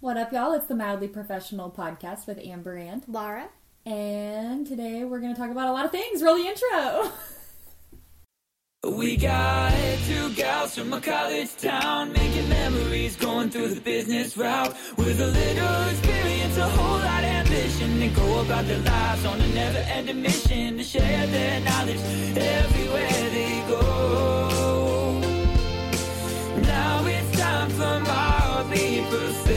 What up, y'all? It's the Mildly Professional podcast with Amber and Laura. And today we're going to talk about a lot of things. Roll the intro. We got two gals from a college town making memories, going through the business route with a little experience, a whole lot of ambition, and go about their lives on a never-ending mission to share their knowledge everywhere they go. Now it's time for mildly professional.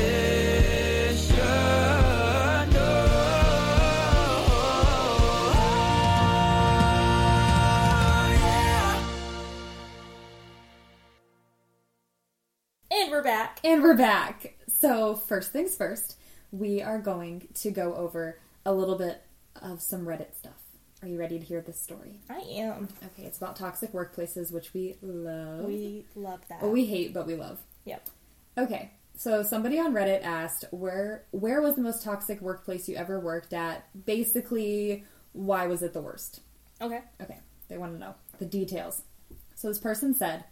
We're back. and we're back. So, first things first, we are going to go over a little bit of some Reddit stuff. Are you ready to hear this story? I am. Okay, it's about toxic workplaces, which we love. We love that. Well, we hate, but we love. Yep. Okay, so somebody on Reddit asked where where was the most toxic workplace you ever worked at? Basically, why was it the worst? Okay. Okay, they want to know the details. So this person said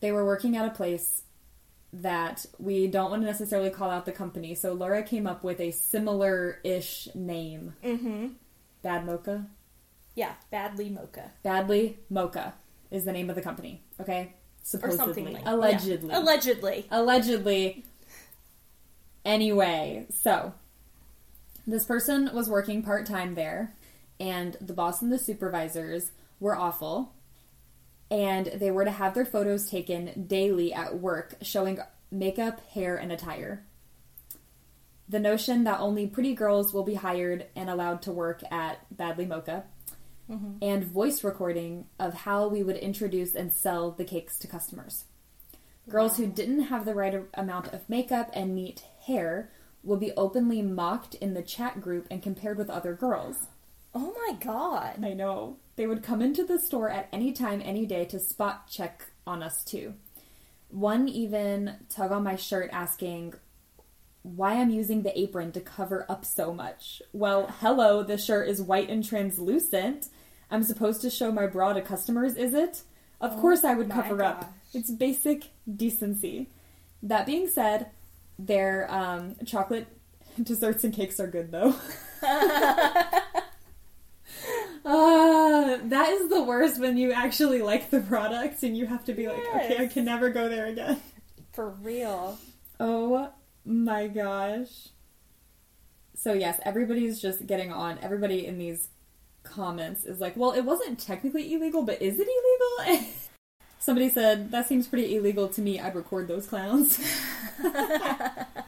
they were working at a place that we don't want to necessarily call out the company. So Laura came up with a similar-ish name. Mm-hmm. Bad Mocha. Yeah. Badly mocha. Badly Mocha is the name of the company. Okay, Or supposedly, something like allegedly, Yeah. Allegedly. allegedly. Anyway, so this person was working part time there, and the boss and the supervisors were awful, and they were to have their photos taken daily at work showing makeup, hair, and attire. The notion that only pretty girls will be hired and allowed to work at Badly Mocha, mm-hmm. and voice recording of how we would introduce and sell the cakes to customers. Girls who didn't have the right amount of makeup and neat hair will be openly mocked in the chat group and compared with other girls. Oh my god. I know. They would come into the store at any time, any day to spot check on us too. One even tug on my shirt asking why I'm using the apron to cover up so much. Well, hello, the shirt is white and translucent. I'm supposed to show my bra to customers, is it? Of course I would cover up. It's basic decency. That being said, their um, chocolate desserts and cakes are good though. Uh, that is the worst when you actually like the product and you have to be like, okay, I can never go there again. For real. Oh my gosh. So, yes, everybody's just getting on. Everybody in these comments is like, well, it wasn't technically illegal, but is it illegal? Somebody said, that seems pretty illegal to me. I'd record those clowns.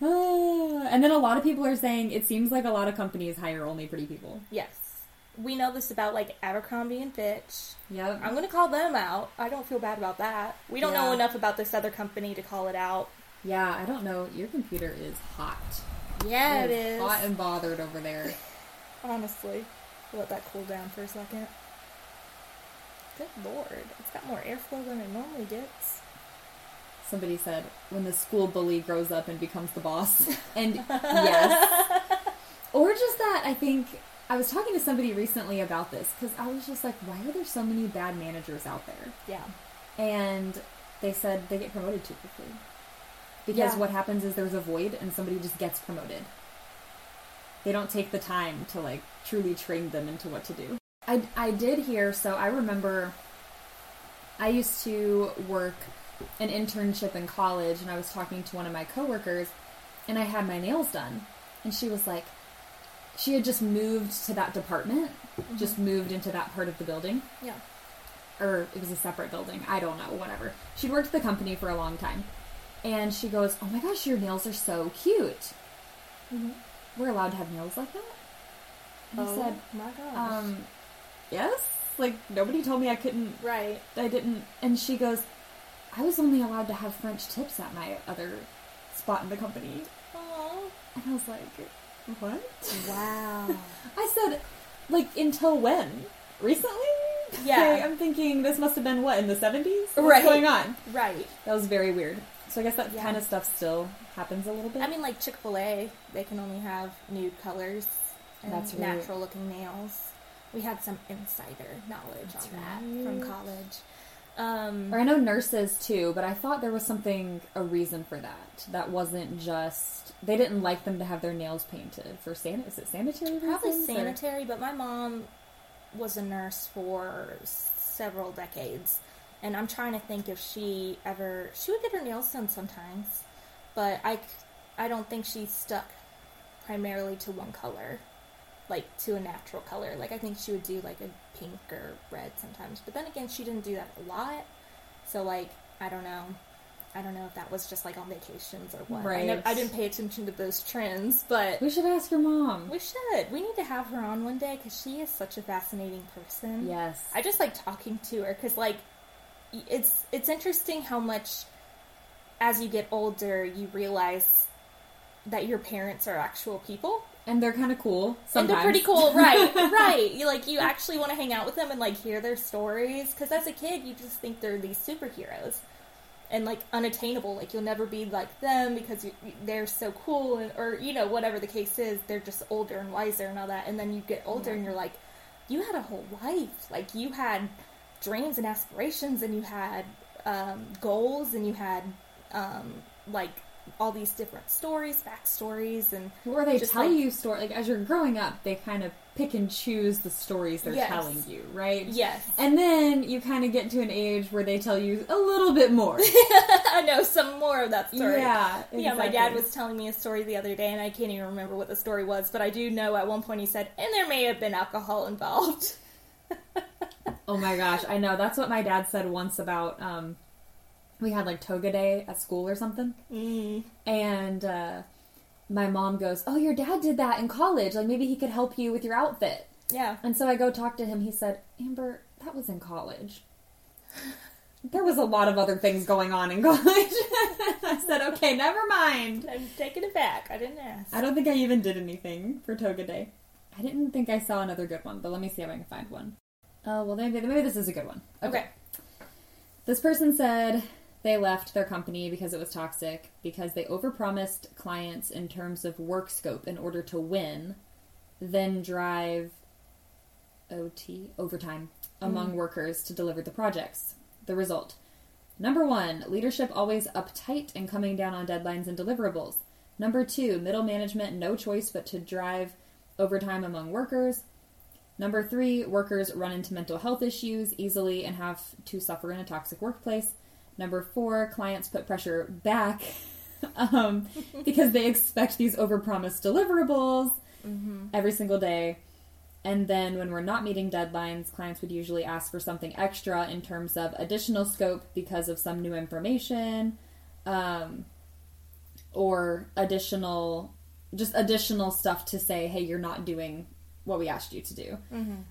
And then a lot of people are saying it seems like a lot of companies hire only pretty people. Yes. We know this about like Abercrombie and Fitch. Yep. I'm gonna call them out. I don't feel bad about that. We don't know enough about this other company to call it out. Yeah, I don't know. Your computer is hot. Yeah, it is. Hot and bothered over there. Honestly. Let that cool down for a second. Good lord. It's got more airflow than it normally gets. Somebody said, when the school bully grows up and becomes the boss. And yes. Or just that, I think, I was talking to somebody recently about this because I was just like, why are there so many bad managers out there? Yeah. And they said they get promoted too quickly. Because Yeah. what happens is there's a void and somebody just gets promoted. They don't take the time to like truly train them into what to do. I, I did hear, so I remember I used to work an internship in college and I was talking to one of my coworkers and I had my nails done. And she was like, she had just moved to that department, just moved into that part of the building Yeah. or it was a separate building. I don't know, whatever. She'd worked at the company for a long time. And she goes, Oh my gosh, your nails are so cute. Mhm. We're allowed to have nails like that? And I oh said, my gosh. Um, yes? Like, nobody told me I couldn't, right. I didn't. And she goes, I was only allowed to have French tips at my other spot in the company. Oh. And I was like, What? Wow. I said, Like, until when? Recently? Yeah. I'm thinking this must have been what, in the 70s? What's Right. going on? right. That was very weird. So I guess that Yeah. kind of stuff still happens a little bit. I mean, like Chick Fil A, they can only have nude colors and That's natural looking nails. We had some insider knowledge That's on that from college. Um, Or I know nurses too, but I thought there was something, a reason for that. That wasn't just, they didn't like them to have their nails painted for san. Is it sanitary probably reasons? or- sanitary, but my mom was a nurse for several decades, and I'm trying to think if she ever she would get her nails done sometimes, but I I don't think she stuck primarily to one color, like to a natural color. Like I think she would do like a pink or red sometimes, but then again, she didn't do that a lot. So like I don't know. I don't know if that was just like on vacations or what. I, nev- Right. I didn't pay attention to those trends, but We should ask your mom. we should. We need to have her on one day because she is such a fascinating person. Yes. I just like talking to her because, like, it's it's interesting how much as you get older you realize that your parents are actual people and they're kind of cool. Sometimes. and they're pretty cool, right? right. You like you actually want to hang out with them and like hear their stories because as a kid you just think they're these superheroes and like unattainable. Like you'll never be like them because you, they're so cool, and, or you know whatever the case is. They're just older and wiser and all that. And then you get older and you're like, you had a whole life. Like you had dreams and aspirations, and you had um, goals, and you had um, like all these different stories, backstories, and Or they tell like- you story like as you're growing up, they kind of pick and choose the stories they're Yes. telling you, right? yes, And then you kind of get to an age where they tell you a little bit more. I know some more of that story. Yeah, Yeah, my dad was telling me a story the other day, and I can't even remember what the story was, but I do know at one point he said, and there may have been alcohol involved. Oh my gosh, I know. That's what my dad said once about um we had like toga day at school or something. Mm. And uh my mom goes, "Oh, your dad did that in college. Like maybe he could help you with your outfit." Yeah. And so I go talk to him. He said, "Amber, that was in college." There was a lot of other things going on in college. I said, "Okay, never mind." I'm taking it back. I didn't ask. I don't think I even did anything for Toga Day. I didn't think I saw another good one, but let me see if I can find one. Oh, well, maybe, maybe this is a good one. Okay. This person said they left their company because it was toxic, because they overpromised clients in terms of work scope in order to win, then drive OT, overtime, among mm. workers to deliver the projects. The result Number one, leadership always uptight and coming down on deadlines and deliverables. Number two, middle management no choice but to drive overtime among workers. Number three, workers run into mental health issues easily and have to suffer in a toxic workplace. Number four, clients put pressure back um, because they expect these overpromised deliverables every single day. And then when we're not meeting deadlines, clients would usually ask for something extra in terms of additional scope because of some new information um, or additional, just additional stuff to say, hey, you're not doing what we asked you to do.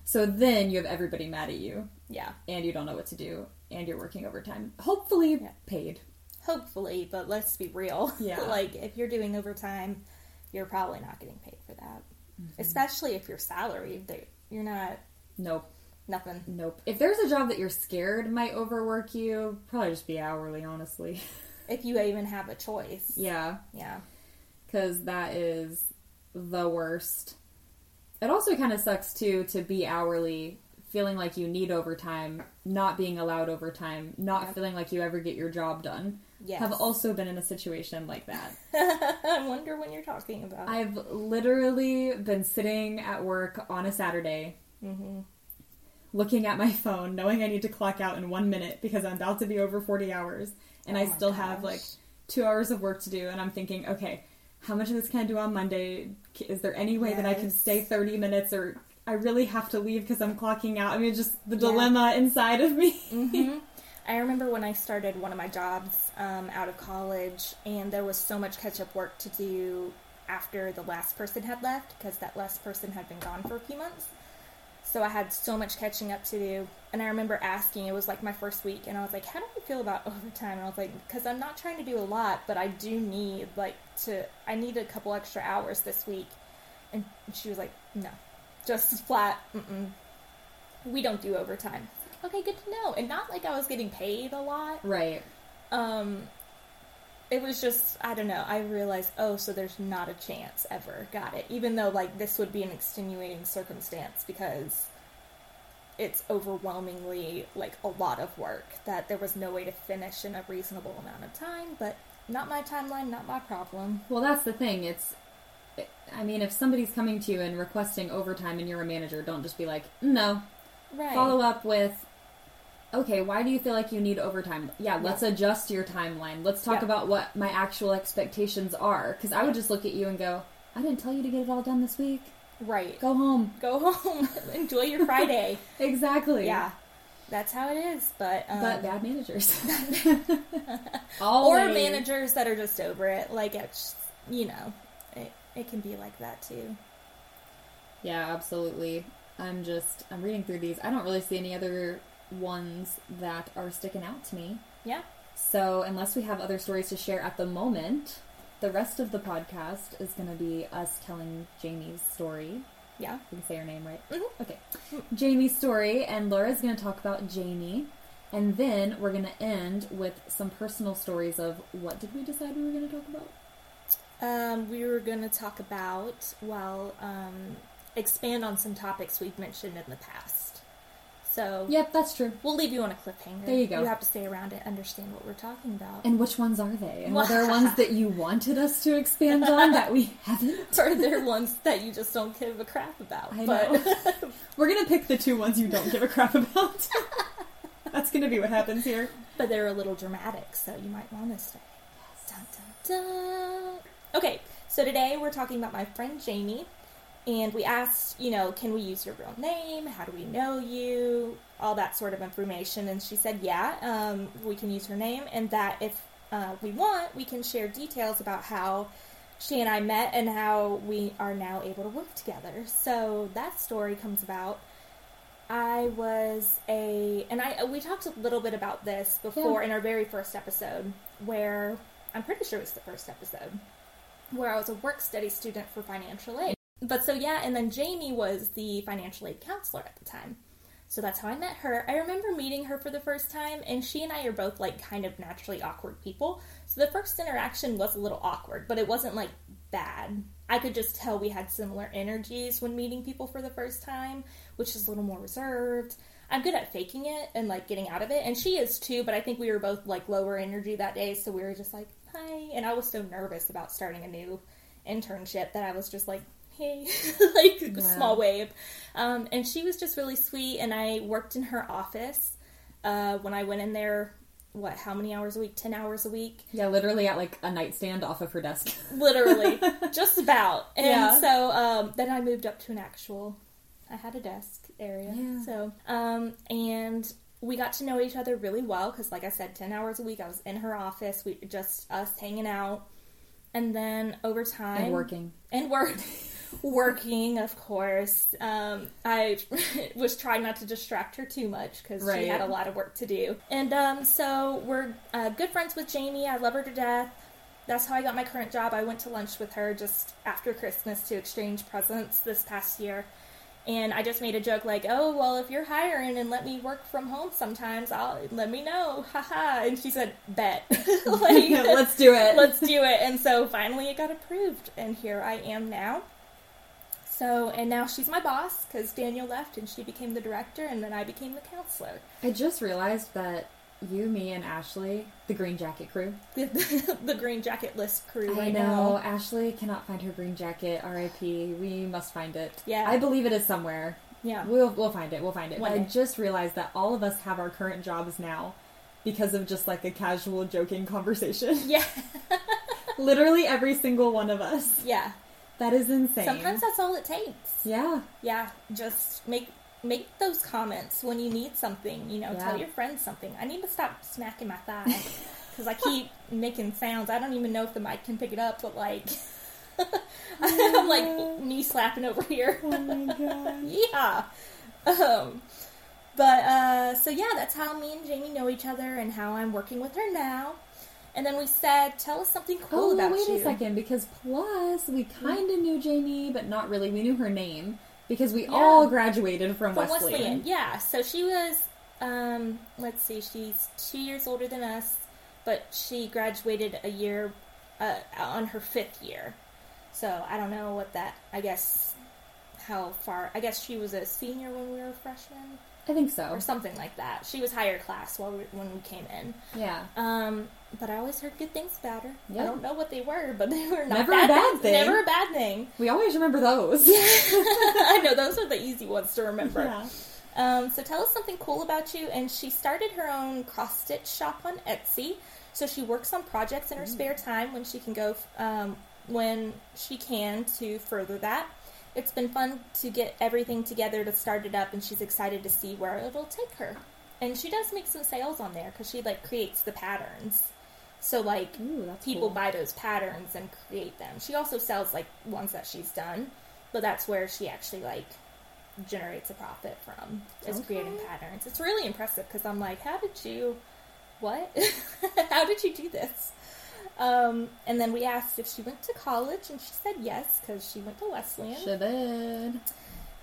So then you have everybody mad at you Yeah. and you don't know what to do and you're working overtime. Hopefully Yeah. paid. Hopefully, but let's be real. Yeah. like, if you're doing overtime, you're probably not getting paid for that. Mm-hmm. Especially if you're salaried. You're not Nope. nothing. Nope. If there's a job that you're scared might overwork you, probably just be hourly, honestly. If you even have a choice. yeah. Yeah. because that is the worst. It also kind of sucks too to be hourly, feeling like you need overtime, not being allowed overtime, not Yep. feeling like you ever get your job done. Yes. Have also been in a situation like that. I wonder when you're talking about. I've literally been sitting at work on a Saturday, hmm looking at my phone, knowing I need to clock out in one minute because I'm about to be over 40 hours, and Oh I still have like two hours of work to do, and I'm thinking, okay, how much of this can I do on Monday? Is there any way that I can stay 30 minutes, or I really have to leave because I'm clocking out? I mean, just the Yeah. dilemma inside of me. hmm I remember when I started one of my jobs um, out of college, and there was so much catch up work to do after the last person had left because that last person had been gone for a few months. So I had so much catching up to do. And I remember asking, it was like my first week, and I was like, How do you feel about overtime? And I was like, Because I'm not trying to do a lot, but I do need, like, to, I need a couple extra hours this week. And she was like, No, just flat, mm-mm. We don't do overtime. Okay, good to know. And not like I was getting paid a lot. right. Um, it was just I don't know. I realized oh, so there's not a chance ever. Got it. Even though like this would be an extenuating circumstance because it's overwhelmingly like a lot of work that there was no way to finish in a reasonable amount of time. But not my timeline, not my problem. Well, that's the thing. It's, I mean, if somebody's coming to you and requesting overtime and you're a manager, don't just be like, no. Right. Follow up with, okay, why do you feel like you need overtime? Yeah, let's adjust your timeline. Let's talk Yeah. about what my actual expectations are. Because I would just look at you and go, I didn't tell you to get it all done this week. Right. Go home. Go home. Enjoy your Friday. Exactly. yeah. That's how it is. But um, But bad managers. or managers that are just over it. Like it's you know, it it can be like that too. Yeah, absolutely. I'm just I'm reading through these. I don't really see any other ones that are sticking out to me. Yeah. So, unless we have other stories to share at the moment, the rest of the podcast is going to be us telling Jayme's story. Yeah. You can say her name, right? Mhm. Okay. Jayme's story, and Laura's going to talk about Jayme. And then we're going to end with some personal stories of what did we decide we were going to talk about? Um, we were going to talk about, well, um, expand on some topics we've mentioned in the past. So Yep, that's true. we'll leave you on a cliffhanger. There you go. You have to stay around and understand what we're talking about. And which ones are they? And were there ones that you wanted us to expand on that we haven't? or they're ones that you just don't give a crap about. I but know. We're gonna pick the two ones you don't give a crap about. That's gonna be what happens here. but they're a little dramatic, so you might want to stay. Dun, dun, dun. Okay, so today we're talking about my friend Jayme, and we asked, you know, can we use your real name? How do we know you? All that sort of information, and she said, yeah, um, we can use her name, and that if uh, we want, we can share details about how she and I met and how we are now able to work together. So that story comes about. I was a, and I we talked a little bit about this before Yeah. in our very first episode, where I'm pretty sure it was the first episode, where I was a work study student for financial aid. But so yeah, and then Jayme was the financial aid counselor at the time. So that's how I met her. I remember meeting her for the first time, and she and I are both like kind of naturally awkward people. So the first interaction was a little awkward, but it wasn't like bad. I could just tell we had similar energies when meeting people for the first time, which is a little more reserved. I'm good at faking it and like getting out of it, and she is too, but I think we were both like lower energy that day, so we were just like, hi. And I was so nervous about starting a new internship that I was just like, hey, like small wave. Um, and she was just really sweet, and I worked in her office uh, when I went in there. What? How many hours a week? Ten hours a week, Yeah, literally at like a nightstand off of her desk. literally, just about. And Yeah. so um, then I moved up to an actual. I had a desk area, Yeah. so um, and we got to know each other really well because, like I said, ten hours a week. I was in her office. We just us hanging out, and then over time and working. and work working of course um, i was trying not to distract her too much because Right. she had a lot of work to do and um, so we're uh, good friends with jayme i love her to death that's how i got my current job i went to lunch with her just after christmas to exchange presents this past year and I just made a joke like, "Oh, well, if you're hiring and let me work from home sometimes, I'll let me know." Haha. And she said, "Bet." like, Let's do it. let's do it. And so finally it got approved, and here I am now. So, and now she's my boss because Daniel left and she became the director, and then I became the counselor. I just realized that you, me, and Ashley, the Green Jacket crew. The, Green Jacket List crew I right know now. Ashley cannot find her green jacket. R.I.P. We must find it. Yeah. I believe it is somewhere. Yeah. We'll we'll find it. We'll find it. I just realized that all of us have our current jobs now because of just like a casual joking conversation. Yeah. Literally every single one of us. Yeah. That is insane. Sometimes that's all it takes. Yeah. Yeah. Just make make those comments when you need something. You know, Yeah. tell your friends something. I need to stop smacking my thigh because I keep making sounds. I don't even know if the mic can pick it up, but like. I'm like knee slapping over here. Oh my god. yeah. Um, but uh, so yeah, that's how me and Jayme know each other and how I'm working with her now. And then we said, tell us something cool Oh, about wait you. a second. Because plus, we kind of knew Jayme, but not really. We knew her name because we all graduated from, From Wesleyan. Wesleyan, yeah. So she was, um, let's see, she's two years older than us, but she graduated a year uh, on her fifth year. So I don't know what that. I guess how far. I guess she was a senior when we were freshmen. I think so. or something like that. She was higher class while we, when we came in. Yeah. Um, but I always heard good things about her. Yeah. I don't know what they were, but they were not Never bad a bad things. thing. Never a bad thing. We always remember those. I know those are the easy ones to remember. Yeah. Um, so tell us something cool about you. And she started her own cross stitch shop on Etsy. So she works on projects in her spare time when she can go, um, when she can to further that. It's been fun to get everything together to start it up, and she's excited to see where it'll take her. And she does make some sales on there because she like creates the patterns. So like Ooh, people cool. buy those patterns and create them. She also sells like ones that she's done, but that's where she actually like generates a profit from is creating patterns. It's really impressive because I'm like, how did you, what? how did you do this? Um, and then we asked if she went to college, and she said yes because she went to Wesleyan. She did.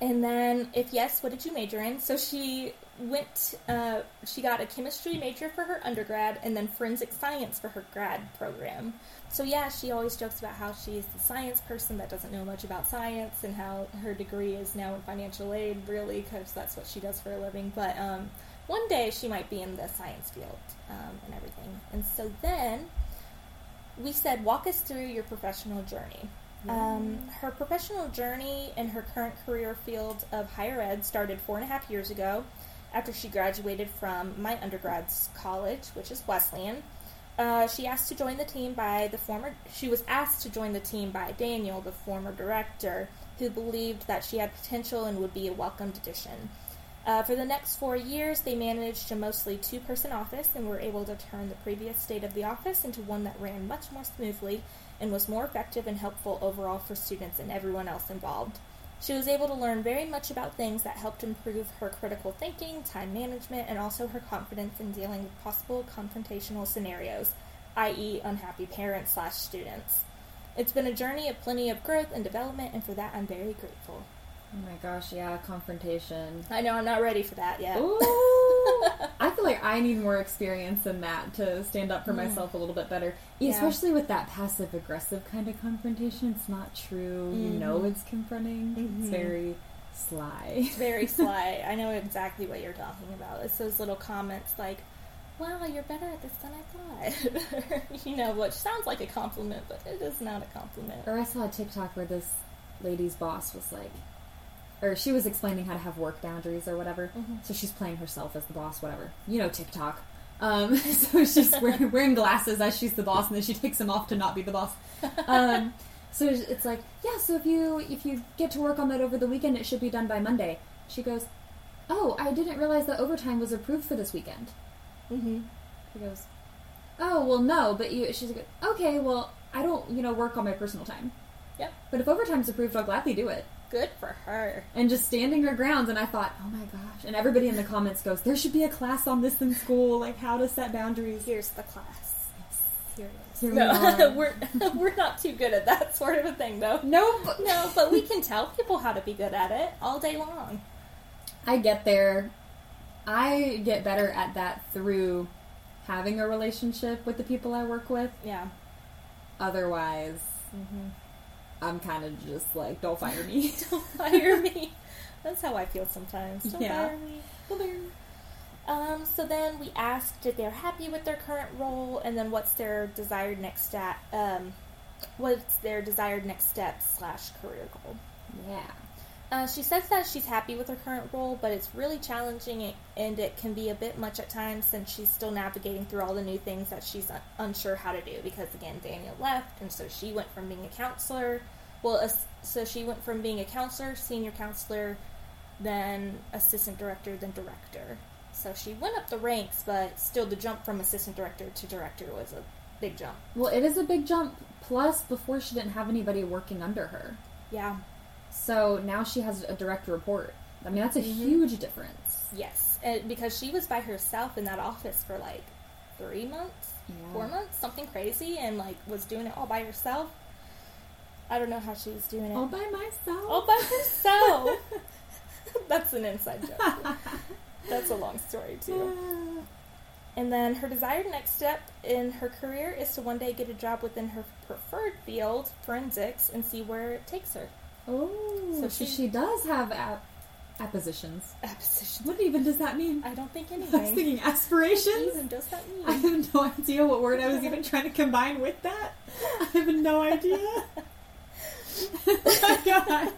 And then, if yes, what did you major in? So she went, uh, she got a chemistry major for her undergrad and then forensic science for her grad program. So, yeah, she always jokes about how she's the science person that doesn't know much about science and how her degree is now in financial aid, really, because that's what she does for a living. But um, one day she might be in the science field um, and everything. And so then we said, walk us through your professional journey. Um, her professional journey in her current career field of higher ed started four and a half years ago after she graduated from my undergrad's college, which is Wesleyan. Uh, she asked to join the team by the former. She was asked to join the team by Daniel, the former director, who believed that she had potential and would be a welcomed addition. Uh, for the next four years, they managed a mostly two person office and were able to turn the previous state of the office into one that ran much more smoothly and was more effective and helpful overall for students and everyone else involved. She was able to learn very much about things that helped improve her critical thinking, time management, and also her confidence in dealing with possible confrontational scenarios, i.e., unhappy parents slash students. It's been a journey of plenty of growth and development, and for that I'm very grateful. Oh my gosh, yeah, confrontation. I know I'm not ready for that yet. I feel like I need more experience than that to stand up for myself a little bit better. Yeah. Especially with that passive aggressive kind of confrontation. It's not true. You know it's confronting. It's Mhm. very sly. very sly. I know exactly what you're talking about. It's those little comments like, wow, you're better at this than I thought. you know, which sounds like a compliment, but it is not a compliment. Or I saw a TikTok where this lady's boss was like, or she was explaining how to have work boundaries or whatever. Mhm. So she's playing herself as the boss, whatever. You know TikTok. Um, so she's wearing, wearing glasses as she's the boss, and then she takes them off to not be the boss. Um, so it's like, yeah. So if you if you get to work on that over the weekend, it should be done by Monday. She goes, oh, I didn't realize that overtime was approved for this weekend. Mm-hmm. He goes, oh well, no, but you. She's like, okay, well, I don't, you know, work on my personal time. Yep. But if overtime's approved, I'll gladly do it. Good for her. And just standing her grounds, and I thought, oh my gosh. And everybody in the comments goes, there should be a class on this in school, like how to set boundaries. Here's the class. Yes. Here it is. Here we no, are. we're we're not too good at that sort of a thing, though. Nope. No, but we can tell people how to be good at it all day long. I get there. I get better at that through having a relationship with the people I work with. Yeah. Otherwise, Mm-hmm. I'm kind of just like, don't fire me. Don't fire me. That's how I feel sometimes. Don't Yeah. fire me. Um, so then we asked if they're happy with their current role, and then what's their desired next step. Um, what's their desired next step slash career goal? yeah. Uh, she says that she's happy with her current role, but it's really challenging and it can be a bit much at times since she's still navigating through all the new things that she's un- unsure how to do. Because again, Daniel left, and so she went from being a counselor. Well, as- so she went from being a counselor, senior counselor, then assistant director, then director. So she went up the ranks, but still the jump from assistant director to director was a big jump. Well, it is a big jump. Plus, before she didn't have anybody working under her. Yeah. So now she has a direct report. I mean, that's a Mm-hmm. huge difference. Yes, and because she was by herself in that office for like three months, Yeah. four months, something crazy, and like was doing it all by herself. I don't know how she was doing it All by myself. all by herself. That's an inside joke. That's a long story too. And then her desired next step in her career is to one day get a job within her preferred field, forensics, and see where it takes her. Oh, So she- she, does have a- Appositions. Apposition. What even does that mean? I don't think I was anything. thinking aspirations. even does that mean? I have no idea what word I was even trying to combine with that. I have no idea. oh my god.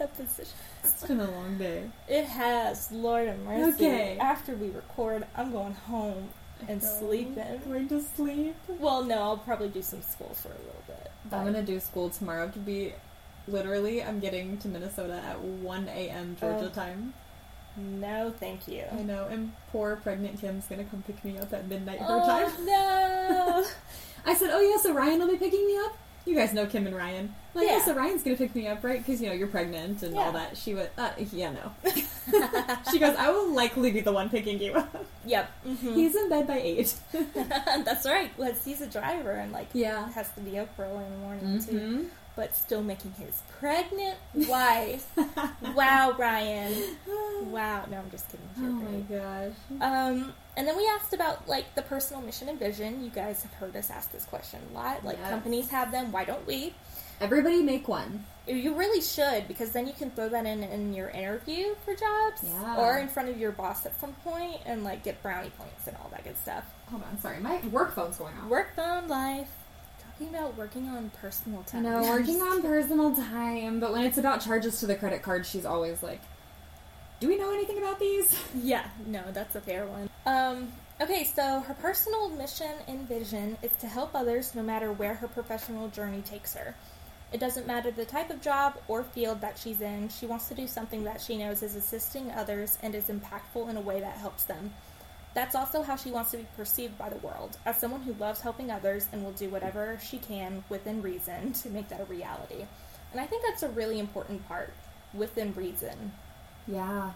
Apposition. It's been a long day. It has, Lord have mercy. Okay. After we record, I'm going home and No. sleeping. Going to sleep. Well, no, I'll probably do some school for a little bit. but- I'm gonna do school tomorrow to be literally I'm getting to Minnesota at one AM Georgia Oh. time. No, thank you. I know, and poor pregnant Kim's gonna come pick me up at midnight her Oh time. no! I said, "Oh yeah, so Ryan will be picking me up." You guys know Kim and Ryan. Like, yeah, Yeah. so Ryan's gonna pick me up, right? Because you know you're pregnant and all that. She went, uh, "Yeah, no." she goes, "I will likely be the one picking you up." yep. mhm. He's in bed by eight. That's right. Well, he's a driver and like Yeah. has to be up early in the morning too. But still making his pregnant wife. wow, Ryan. Wow. No, I'm just kidding. Oh You're my great. gosh. Um, and then we asked about like the personal mission and vision. You guys have heard us ask this question a lot. Like Yes. companies have them, why don't we? Everybody make one. You really should because then you can throw that in in your interview for jobs Yeah. or in front of your boss at some point and like get brownie points and all that good stuff. Hold on, sorry, my work phone's going off. Work phone life. Talking about working on personal time. know, working on personal time, but when it's about charges to the credit card, she's always like, "Do we know anything about these?" Yeah, no, that's a fair one. Um, okay, so her personal mission and vision is to help others no matter where her professional journey takes her. It doesn't matter the type of job or field that she's in, she wants to do something that she knows is assisting others and is impactful in a way that helps them. That's also how she wants to be perceived by the world, as someone who loves helping others and will do whatever she can within reason to make that a reality. And I think that's a really important part within reason Yeah,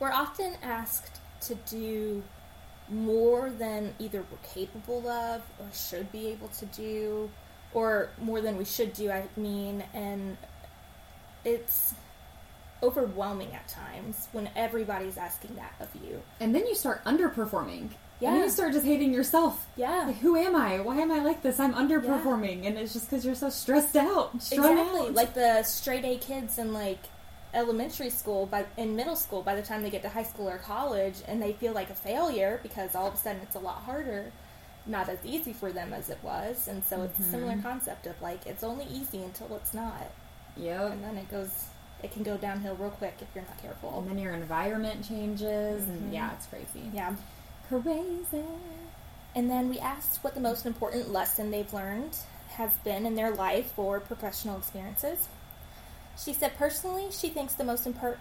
we're often asked to do more than either we're capable of or should be able to do, or more than we should do, I mean, and it's overwhelming at times when everybody's asking that of you. and then you start underperforming. Yeah. And then you start just hating yourself. Yeah. Like, who am I? Why am I like this? I'm underperforming, and it's just because you're so stressed out, strung Exactly. out. Like the straight A kids in like elementary school, by in middle school, by the time they get to high school or college, and they feel like a failure because all of a sudden it's a lot harder, not as easy for them as it was, and so it's a similar mm-hmm. concept of like it's only easy until it's not, yeah and then it goes, it can go downhill real quick if you're not careful. And then your environment changes, Mhm. and yeah, it's crazy. Yeah. Crazy. And then we asked what the most important lesson they've learned has been in their life or professional experiences. She said personally, she thinks the most important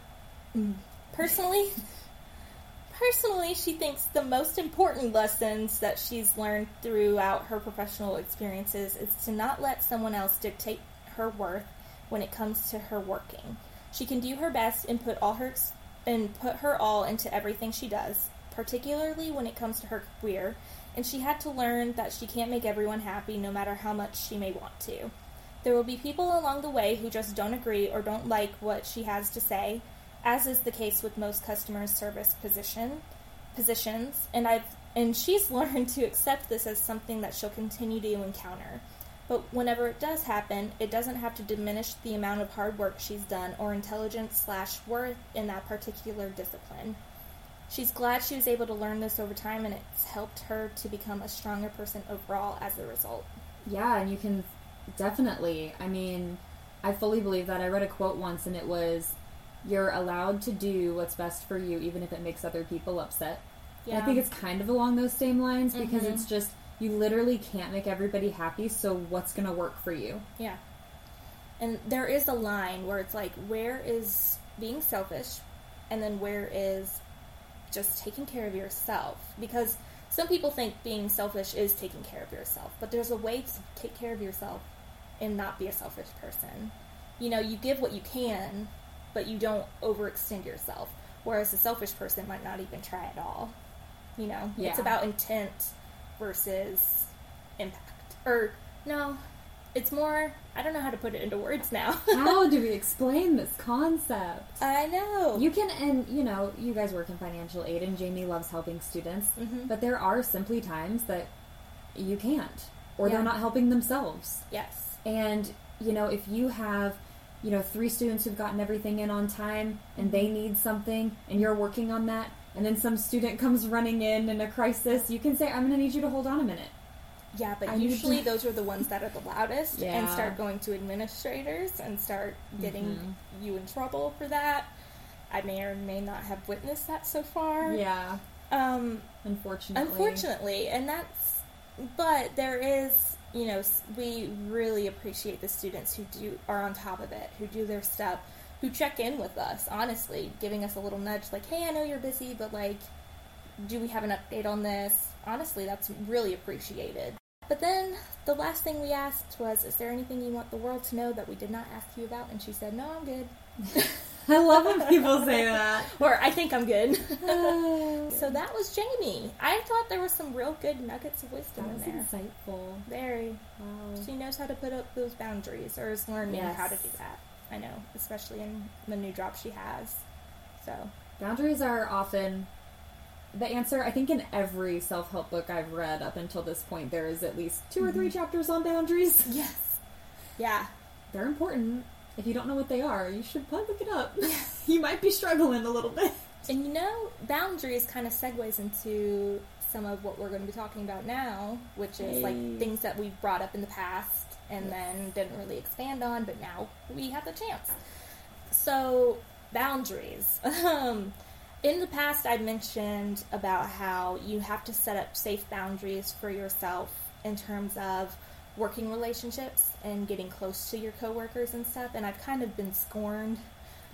personally personally she thinks the most important lessons that she's learned throughout her professional experiences is to not let someone else dictate her worth when it comes to her working. She can do her best and put all her and put her all into everything she does, particularly when it comes to her career, and she had to learn that she can't make everyone happy no matter how much she may want to. There will be people along the way who just don't agree or don't like what she has to say, as is the case with most customer service position positions, and I've and she's learned to accept this as something that she'll continue to encounter. But whenever it does happen, it doesn't have to diminish the amount of hard work she's done or intelligence slash worth in that particular discipline. She's glad she was able to learn this over time, and it's helped her to become a stronger person overall as a result. Yeah, and you can definitely. I mean, I fully believe that. I read a quote once, and it was, "You're allowed to do what's best for you, even if it makes other people upset." And I think it's kind of along those same lines because Mhm. it's just you literally can't make everybody happy. So what's going to work for you? Yeah. And there is a line where it's like, where is being selfish, and then where is just taking care of yourself? Because some people think being selfish is taking care of yourself, but there's a way to take care of yourself and not be a selfish person. You know, you give what you can, but you don't overextend yourself. Whereas a selfish person might not even try at all. You know, it's about intent versus impact. Or, no, it's more, I don't know how to put it into words now. How do we explain this concept? I know. You can, and you know, you guys work in financial aid, and Jayme loves helping students, Mhm. but there are simply times that you can't, or Yeah. they're not helping themselves. yes. And, you know, if you have you know, three students who've gotten everything in on time and they need something and you're working on that, and then some student comes running in in a crisis, you can say, I'm going to need you to hold on a minute. Yeah, but I usually to- those are the ones that are the loudest and start going to administrators and start getting Mm-hmm. you in trouble for that. I may or may not have witnessed that so far. Yeah, Um, unfortunately. unfortunately, and that's, but there is, you know, we really appreciate the students who do are on top of it, who do their stuff, who check in with us, honestly, giving us a little nudge, like, hey, I know you're busy, but like, do we have an update on this? Honestly, that's really appreciated. But then the last thing we asked was, is there anything you want the world to know that we did not ask you about? And she said, no, I'm good. I love when people say that. Or I think I'm good. Oh. so that was Jayme. I thought there was some real good nuggets of wisdom That was in there. insightful. Very. Wow. She knows how to put up those boundaries, or is learning Yes. how to do that. I know, especially in the new job she has. So Boundaries are often the answer. I think in every self help book I've read up until this point, there is at least 2 or three mm-hmm. chapters on boundaries. yes, yeah, They're important. If you don't know what they are, you should probably look it up. you might be struggling a little bit. and you know, boundaries kind of segues into some of what we're going to be talking about now, which is like things that we've brought up in the past and then didn't really expand on, but now we have the chance. So, boundaries. Um, in the past, I mentioned about how you have to set up safe boundaries for yourself in terms of working relationships and getting close to your coworkers and stuff. And I've kind of been scorned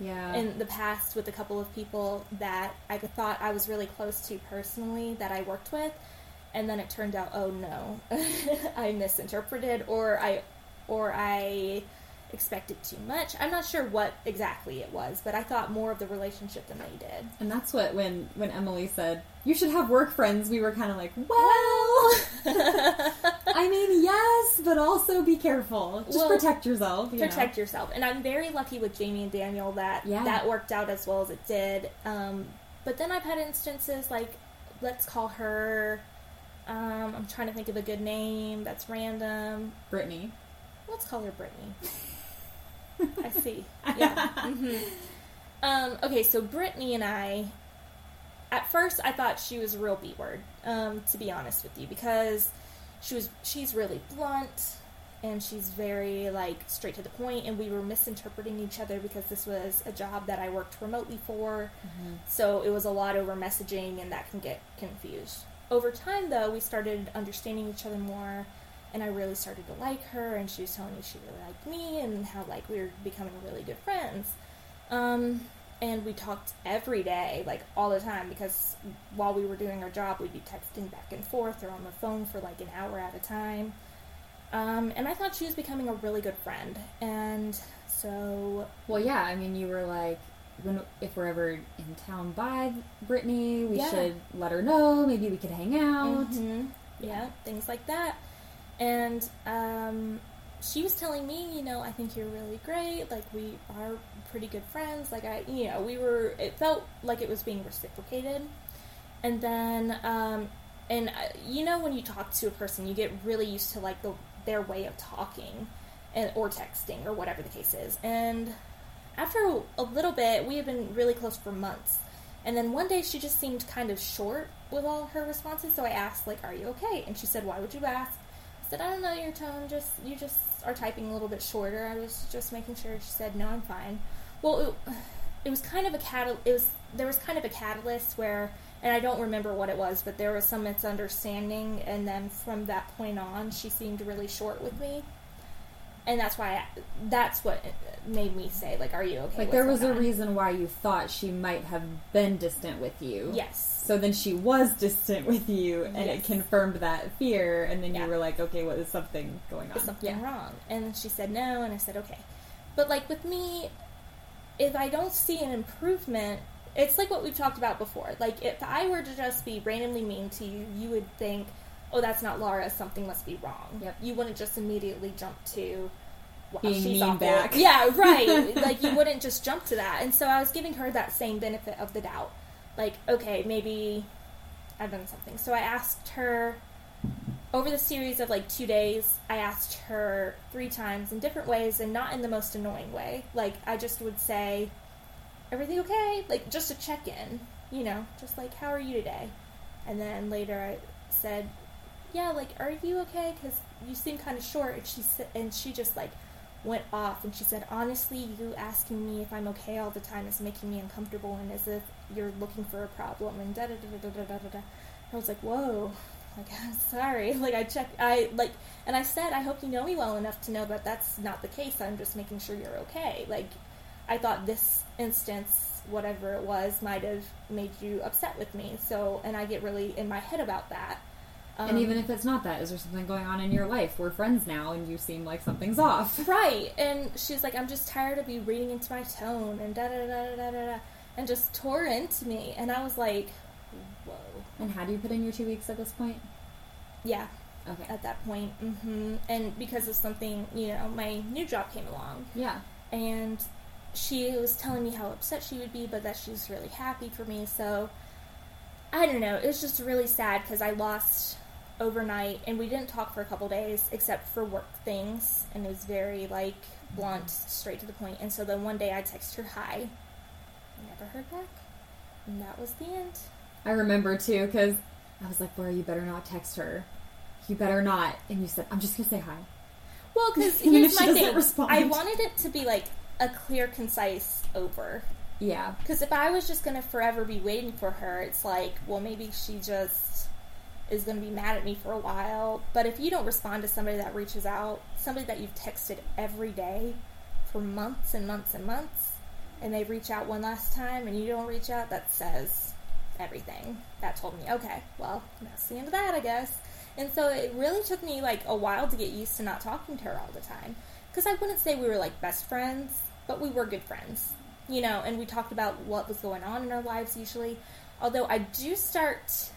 Yeah. in the past with a couple of people that I thought I was really close to personally that I worked with, and then it turned out, oh no, I misinterpreted or I or I expected too much. I'm not sure what exactly it was, but I thought more of the relationship than they did. and that's what when when Emily said you should have work friends, we were kind of like, well, I mean, yes, but also be careful. Just Well, protect yourself. You Protect know? yourself, and I'm very lucky with Jayme and Daniel that Yeah. that worked out as well as it did. Um, but then I've had instances like, let's call her. Um, I'm trying to think of a good name that's random. Brittany. Let's call her Brittany. I see. Yeah. hmm Um, okay, so Brittany and I, at first, I thought she was a real B word. Um, to be honest with you, because she was she's really blunt and she's very like straight to the point, and we were misinterpreting each other because this was a job that I worked remotely for. So it was a lot over messaging, and that can get confused. Over time, though, we started understanding each other more, and I really started to like her, and she was telling me she really liked me, and how like we were becoming really good friends. Um, and we talked every day, like all the time, because while we were doing our job, we'd be texting back and forth or on the phone for like an hour at a time. Um, and I thought she was becoming a really good friend, and so Well, yeah. I mean, you were like, when if we're ever in town by Brittany, we Yeah. should let her know. Maybe we could hang out. Mhm. Yeah, things like that. And um, she was telling me, you know, I think you're really great. Like we are pretty good friends. Like I, you know, we were. It felt like it was being reciprocated. And then, um, and uh, you know, when you talk to a person, you get really used to like the their way of talking, and or texting or whatever the case is. And after a little bit, we had been really close for months. And then one day she just seemed kind of short with all her responses, so I asked, like, are you okay? And she said, why would you ask? I said, I don't know, your tone just, you just are typing a little bit shorter. I was just making sure. She said, no, I'm fine. Well, it, it was kind of a catal- it was, there was kind of a catalyst where, and I don't remember what it was, but there was some misunderstanding, and then from that point on, she seemed really short with me. And that's why, I, that's what made me say, like, are you okay? Like there was a on? reason why you thought she might have been distant with you. Yes. So then she was distant with you, and it confirmed that fear. And then Yeah. you were like, okay, what is something going on? is something yeah. wrong? And she said no, and I said okay. But like with me, if I don't see an improvement, it's like what we've talked about before. Like if I were to just be randomly mean to you, you would think, oh, that's not Laura. Something must be wrong. Yep. You wouldn't just immediately jump to. Wow, Being she's mean back. Yeah, right. like you wouldn't just jump to that. And so I was giving her that same benefit of the doubt. Like, okay, maybe I've done something. So I asked her, over the series of like two days, I asked her three times in different ways and not in the most annoying way. Like, I just would say, Everything okay? Like, just a check in, you know, just like, How are you today? And then later I said, yeah, like, are you okay? Because you seem kind of short. And she said, and she just like went off and she said, honestly, you asking me if I'm okay all the time is making me uncomfortable and as if you're looking for a problem and da da da da da da da. I was like, whoa, like I'm sorry like i checked i like and i said i hope you know me well enough to know that that's not the case i'm just making sure you're okay like i thought this instance whatever it was might have made you upset with me so and i get really in my head about that um, and even if it's not that, is there something going on in your life? We're friends now, and you seem like something's off. Right. And she's like, I'm just tired of you reading into my tone and da da da da da da, and just tore into me. And I was like, whoa. And how do you put in your two weeks at this point? Yeah, Okay. at that point. mm-hmm. And because of something, you know, my new job came along. Yeah. and she was telling me how upset she would be, but that she was really happy for me. So I don't know. It was just really sad because I lost overnight, and we didn't talk for a couple days except for work things, and it was very like blunt, straight to the point. And so then one day I text her hi, never heard back, and that was the end. I remember too, because I was like, Laura, you better not text her. You better not. And you said, I'm just going to say hi. Well, because here's she my doesn't thing. respond. I wanted it to be like a clear, concise over. Yeah. Because if I was just going to forever be waiting for her, it's like, well, maybe she just is going to be mad at me for a while. But if you don't respond to somebody that reaches out, somebody that you've texted every day for months and months and months, and they reach out one last time and you don't reach out, that says everything. That told me, okay, well, that's the end of that, I guess. And so it really took me like a while to get used to not talking to her all the time. Because I wouldn't say we were like best friends, but we were good friends you know, and we talked about what was going on in our lives usually. Although I do start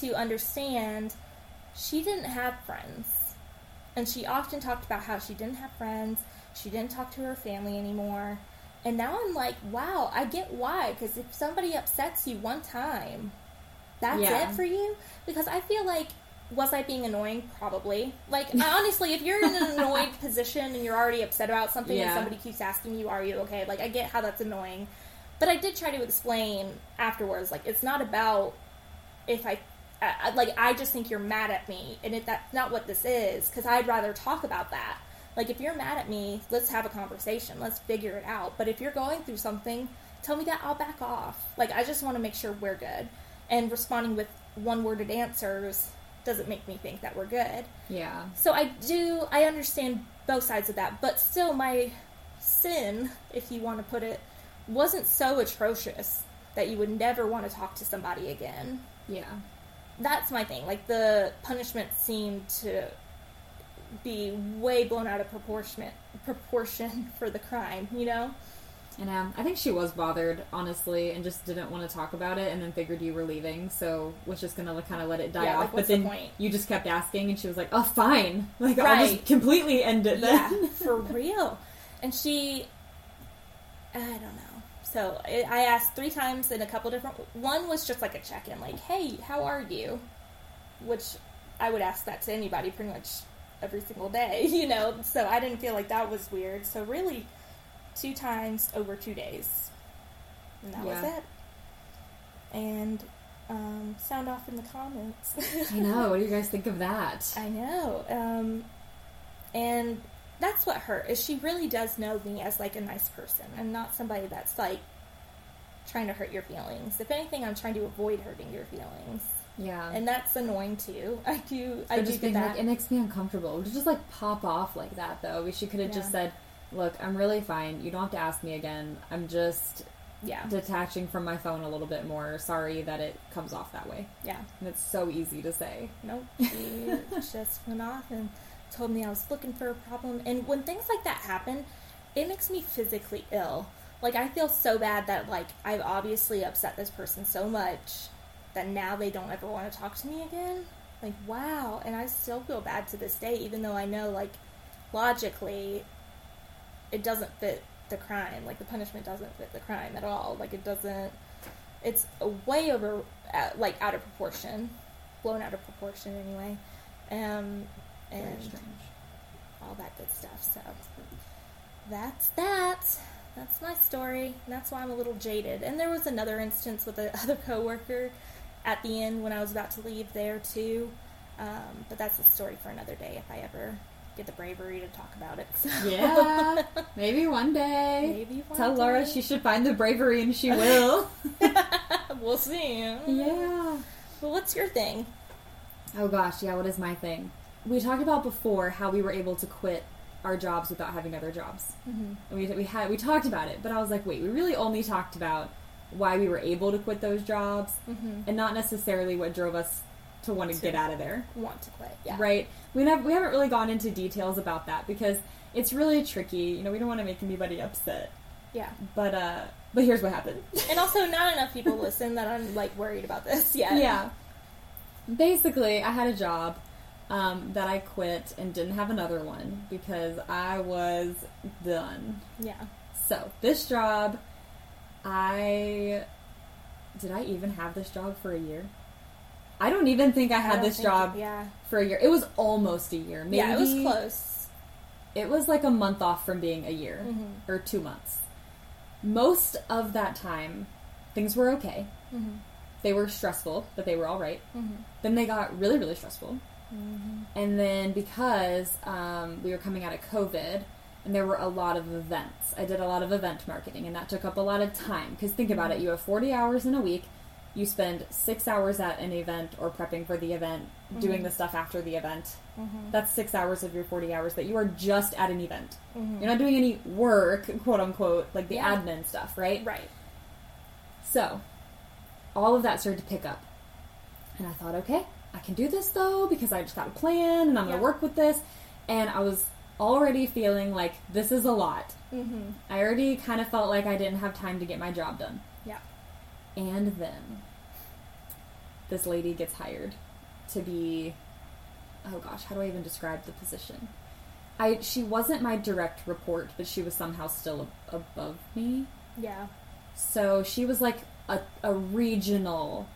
to understand she didn't have friends. And she often talked about how she didn't have friends, she didn't talk to her family anymore. And now I'm like, wow, I get why. Because if somebody upsets you one time, that's Yeah. it for you? Because I feel like, was I being annoying? Probably. Like, honestly, if you're in an annoyed position and you're already upset about something and somebody keeps asking you, are you okay? Like, I get how that's annoying. But I did try to explain afterwards, like, it's not about if I, I like, I just think you're mad at me, and if that's not what this is, because I'd rather talk about that. Like, if you're mad at me, let's have a conversation. Let's figure it out. But if you're going through something, tell me that I'll back off. Like, I just want to make sure we're good. And responding with one worded answers doesn't make me think that we're good. Yeah. So I do, I understand both sides of that, but still, my sin, if you want to put it, wasn't so atrocious that you would never want to talk to somebody again. Yeah. That's my thing. Like, the punishment seemed to be way blown out of proportion, proportion for the crime, you know? And um, I think she was bothered, honestly, and just didn't want to talk about it, and then figured you were leaving, so was just gonna kind of let it die Yeah, off. like, but the then point? you just kept asking, and she was like, "Oh, fine, like I'll just completely end it yeah, then." for real. And she, I don't know. So I I asked three times in a couple different. One was just like a check in, like, "Hey, how are you?" Which I would ask that to anybody pretty much every single day, you know. So I didn't feel like that was weird. So really, two times over two days, and that was it. And um, sound off in the comments. I know. What do you guys think of that? I know. Um, and that's what hurt is she really does know me as like a nice person and not somebody that's like trying to hurt your feelings. If anything, I'm trying to avoid hurting your feelings, Yeah. and that's annoying too. I do. I Or do get that. like, it makes me uncomfortable. To just like pop off like that, though. She could have just said, "Look, I'm really fine. You don't have to ask me again. I'm just yeah, detaching from my phone a little bit more. Sorry that it comes off that way." yeah. And it's so easy to say. Nope. She just went off and told me I was looking for a problem. And when things like that happen, it makes me physically ill. Like I feel so bad that like I've obviously upset this person so much that now they don't ever want to talk to me again. Like wow, and I still feel bad to this day, even though I know like logically it doesn't fit the crime. Like the punishment doesn't fit the crime at all. Like it doesn't. It's way over, uh, like out of proportion, blown out of proportion anyway. Um, and all that good stuff. So that's that. That's my story. That's why I'm a little jaded. And there was another instance with the other coworker at the end when I was about to leave there too. Um, but that's a story for another day if I ever get the bravery to talk about it. So. Yeah, maybe one day. Maybe one Tell Laura she should find the bravery and she will. we'll see. yeah. Well, what's your thing? Oh gosh, yeah, what is my thing? We talked about before how we were able to quit our jobs without having other jobs. Mm-hmm. And we, we had we talked about it, but I was like, wait, we really only talked about why we were able to quit those jobs Mm-hmm. and not necessarily what drove us to want to To- get out of there. Want to quit? Yeah. Right? We never we haven't really gone into details about that because it's really tricky. You know, we don't want to make anybody upset. Yeah. But uh but here's what happened. And also, not enough people listen that I'm like worried about this. Yeah. yeah. Basically, I had a job um, that I quit and didn't have another one because I was done. Yeah. So, this job, I. Did I even have this job for a year? I don't even think I I had don't this job Yeah. for a year. It was almost a year. Maybe Yeah, it was close. It was like a month off from being a year Mhm. or two months. Most of that time, things were okay. Mm-hmm. They were stressful, but they were all right. Mm-hmm. Then they got really, really stressful. Mm-hmm. And then because um, we were coming out of COVID and there were a lot of events, I did a lot of event marketing and that took up a lot of time. Because think about it, you have 40 hours in a week, you spend six hours at an event or prepping for the event, doing the stuff after the event. Mm-hmm. That's six hours of your 40 hours that you are just at an event. Mhm. You're not doing any work, quote unquote, like the Yeah. admin stuff, right? Right. So, all of that started to pick up. And I thought, okay, I can do this though because I just got a plan and I'm going to work with this. And I was already feeling like this is a lot. Mm-hmm. I already kind of felt like I didn't have time to get my job done. Yeah. And then this lady gets hired to be oh gosh, how do I even describe the position? I she wasn't my direct report, but she was somehow still ab- above me. Yeah. So she was like a, a regional.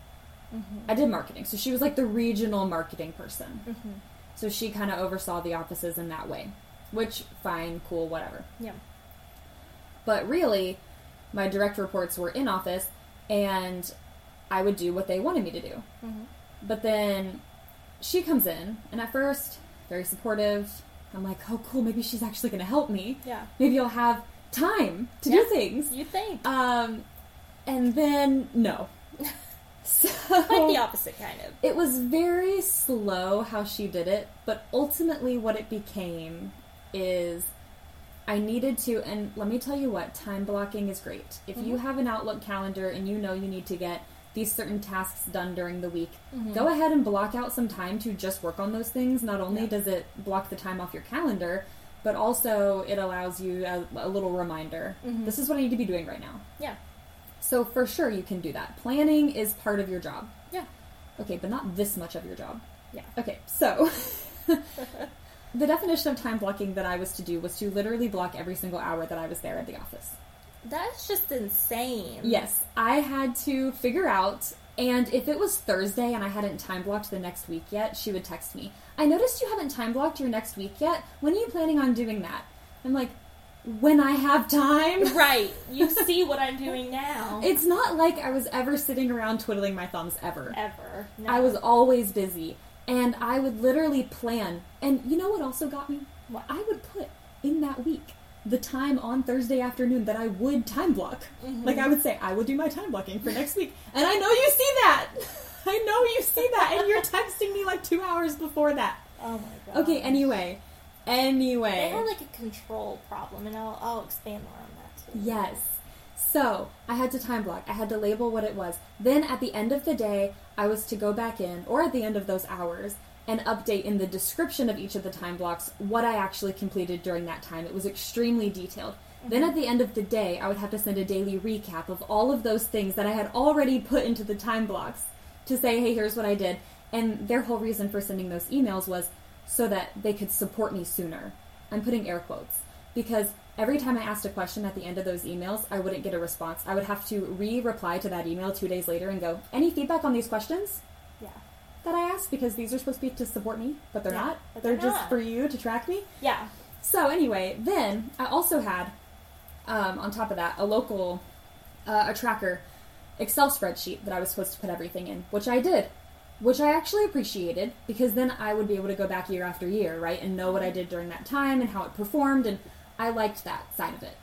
Mm-hmm. I did marketing, so she was like the regional marketing person. Mm-hmm. So she kind of oversaw the offices in that way, which fine, cool, whatever. Yeah. But really, my direct reports were in office, and I would do what they wanted me to do. Mm-hmm. But then she comes in, and at first, very supportive. I'm like, oh, cool, maybe she's actually going to help me. Yeah. Maybe I'll have time to Yeah. do things. You think? Um, and then no. So Like the opposite, kind of. it was very slow how she did it, but ultimately what it became is I needed to, and let me tell you what, time blocking is great. If you Mhm. have an Outlook calendar and you know you need to get these certain tasks done during the week, Mhm. go ahead and block out some time to just work on those things. Not only Yeah. does it block the time off your calendar, but also it allows you a, a little reminder. Mhm. This is what I need to be doing right now. Yeah. So for sure you can do that. Planning is part of your job. Yeah. Okay, but not this much of your job. Yeah. Okay, so the definition of time blocking that I was to do was to literally block every single hour that I was there at the office. That's just insane. Yes, I had to figure out, and if it was Thursday and I hadn't time blocked the next week yet, she would text me. I noticed you haven't time blocked your next week yet. When are you planning on doing that? I'm like, when I have time. Right. You see what I'm doing now. It's not like I was ever sitting around twiddling my thumbs ever. Ever. No. I was always busy. And I would literally plan. And you know what also got me? What? I would put in that week the time on Thursday afternoon that I would time block. Mhm. Like I would say, I will do my time blocking for next week. And I know you see that. I know you see that. And you're texting me like two hours before that. Oh my god. Okay, anyway. Anyway. They had like a control problem, and I'll, I'll expand more on that too. Yes. So I had to time block. I had to label what it was. Then at the end of the day, I was to go back in, or at the end of those hours, and update in the description of each of the time blocks what I actually completed during that time. It was extremely detailed. Mm-hmm. Then at the end of the day, I would have to send a daily recap of all of those things that I had already put into the time blocks to say, hey, here's what I did. And their whole reason for sending those emails was so that they could support me sooner. I'm putting air quotes because every time I asked a question at the end of those emails, I wouldn't get a response. I would have to re reply to that email two days later and go, Any feedback on these questions? Yeah. that I asked because these are supposed to be to support me, but they're Yeah, not. but they're, they're just for you to track me. Yeah. So anyway, then I also had, um, on top of that, a local, uh, a tracker Excel spreadsheet that I was supposed to put everything in, which I did, which I actually appreciated because then I would be able to go back year after year, right, and know what I did during that time and how it performed, and I liked that side of it.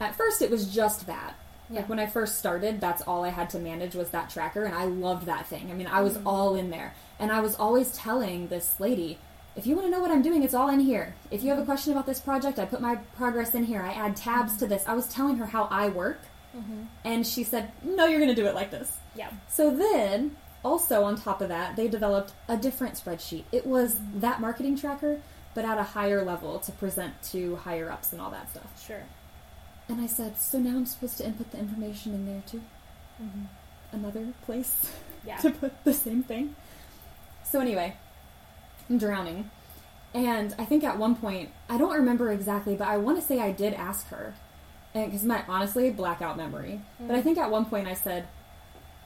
At first, it was just that. Yeah. Like when I first started, that's all I had to manage was that tracker, and I loved that thing. I mean, I was mm. all in there, and I was always telling this lady, if you want to know what I'm doing, it's all in here. If you have a mm-hmm. question about this project, I put my progress in here. I add tabs to mm-hmm. this. I was telling her how I work, mm-hmm. and she said, "No, you're going to do it like this." Yeah. So then, also on top of that, they developed a different spreadsheet. It was that marketing tracker, but at a higher level to present to higher ups and all that stuff. Sure. And I said, "So now I'm supposed to input the information in there too." Mm-hmm. Another place Yeah. to put the same thing. So anyway, I'm drowning. And I think at one point, I don't remember exactly, but I want to say I did ask her. Because my, honestly, blackout memory. But I mm-hmm. think at one point I said,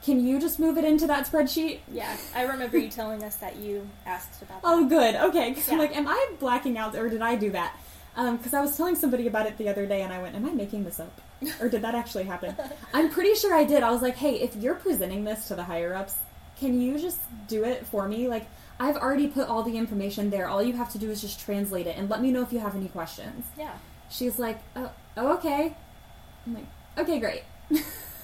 Can you just move it into that spreadsheet? Yeah. I remember you telling us that you asked about that. Oh, good. Okay. 'Cause I'm like, Am I blacking out or did I do that? Um, because I was telling somebody about it the other day and I went, Am I making this up? Or did that actually happen? I'm pretty sure I did. I was like, Hey, if you're presenting this to the higher ups, can you just do it for me? Like, I've already put all the information there. All you have to do is just translate it and let me know if you have any questions. Yeah. She's like, Oh, oh okay. I'm like, Okay, great.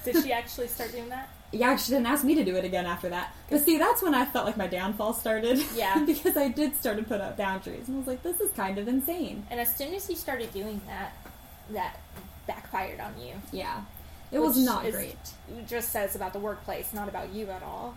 Did she actually start doing that? Yeah, she didn't ask me to do it again after that. But see, that's when I felt like my downfall started. Yeah. because I did start to put up boundaries. And I was like, this is kind of insane. And as soon as you started doing that, that backfired on you. Yeah. It was not is- great. It just says about the workplace, not about you at all.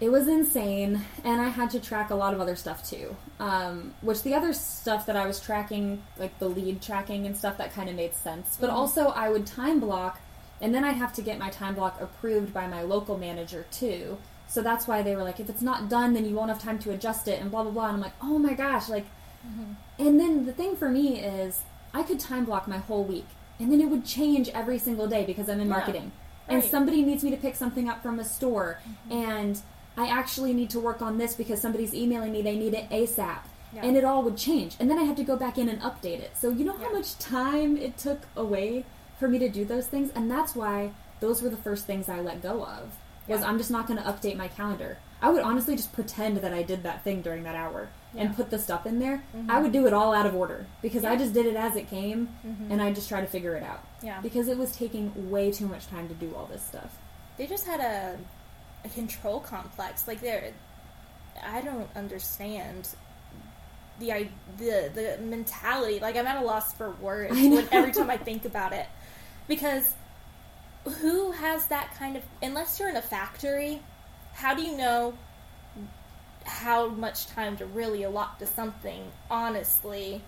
It was insane, and I had to track a lot of other stuff too. Um, which the other stuff that I was tracking, like the lead tracking and stuff, that kind of made sense. But also, I would time block, and then I'd have to get my time block approved by my local manager too. So that's why they were like, if it's not done, then you won't have time to adjust it, and blah blah blah. And I'm like, oh my gosh, like. Mm-hmm. And then the thing for me is, I could time block my whole week, and then it would change every single day because I'm in Yeah. marketing. And somebody needs me to pick something up from a store, mm-hmm. and I actually need to work on this because somebody's emailing me they need it ASAP. Yeah. And it all would change. And then I had to go back in and update it. So, you know how Yeah. much time it took away for me to do those things? And that's why those were the first things I let go of. Was Yeah. I'm just not going to update my calendar. I would honestly just pretend that I did that thing during that hour Yeah. and put the stuff in there. Mm-hmm. I would do it all out of order because I just did it as it came mm-hmm. and I just try to figure it out. Yeah. Because it was taking way too much time to do all this stuff. They just had a, a control complex. Like they're, I don't understand the i- the the mentality. Like I'm at a loss for words when, every time I think about it, because who has that kind of? Unless you're in a factory, how do you know how much time to really allot to something? Honestly,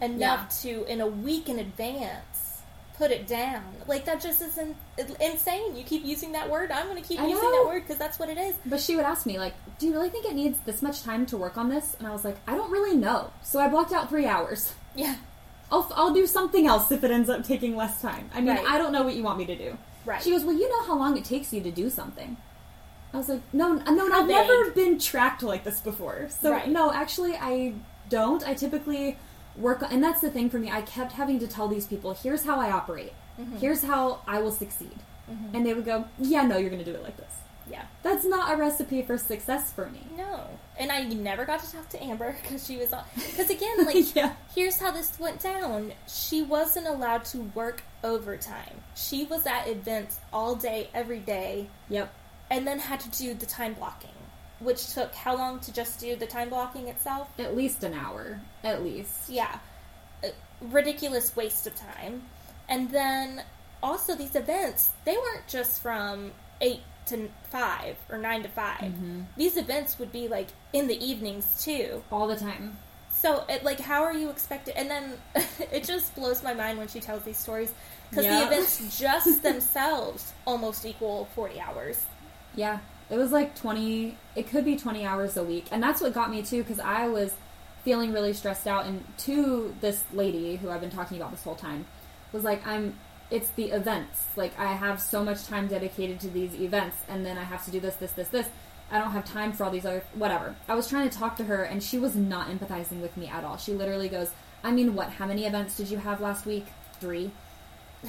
enough to in a week in advance put it down. Like that just isn't insane. You keep using that word. I'm going to keep I using know. that word because that's what it is. But she would ask me, like, do you really think it needs this much time to work on this? And I was like, I don't really know. So I blocked out three hours. Yeah. I'll, I'll do something else if it ends up taking less time. I mean, Right. I don't know what you want me to do. Right. She goes, well, you know how long it takes you to do something. I was like, no, no, I've never been tracked like this before. So Right. no, actually, I don't. I typically work, and that's the thing for me. I kept having to tell these people, here's how I operate. Mm-hmm. Here's how I will succeed. And they would go, yeah, no, you're going to do it like this. yeah. That's not a recipe for success for me. No. And I never got to talk to Amber because she was on. Because again, like, Yeah. here's how this went down. She wasn't allowed to work overtime. She was at events all day, every day, Yep. and then had to do the time blocking, which took how long to just do the time blocking itself? At least an hour. At least. Yeah. A ridiculous waste of time. And then also these events, they weren't just from 8 to 5 or 9 to 5. Mm-hmm. These events would be like in the evenings too. All the time. So, it, like, how are you expected? And then it just blows my mind when she tells these stories because Yeah. the events just themselves almost equal 40 hours. Yeah. It was like 20, it could be 20 hours a week. And that's what got me too, because I was feeling really stressed out. And to this lady who I've been talking about this whole time, was like, I'm, it's the events. Like, I have so much time dedicated to these events, and then I have to do this, this, this, this. I don't have time for all these other whatever. I was trying to talk to her and she was not empathizing with me at all. She literally goes, "I mean, what? How many events did you have last week? 3."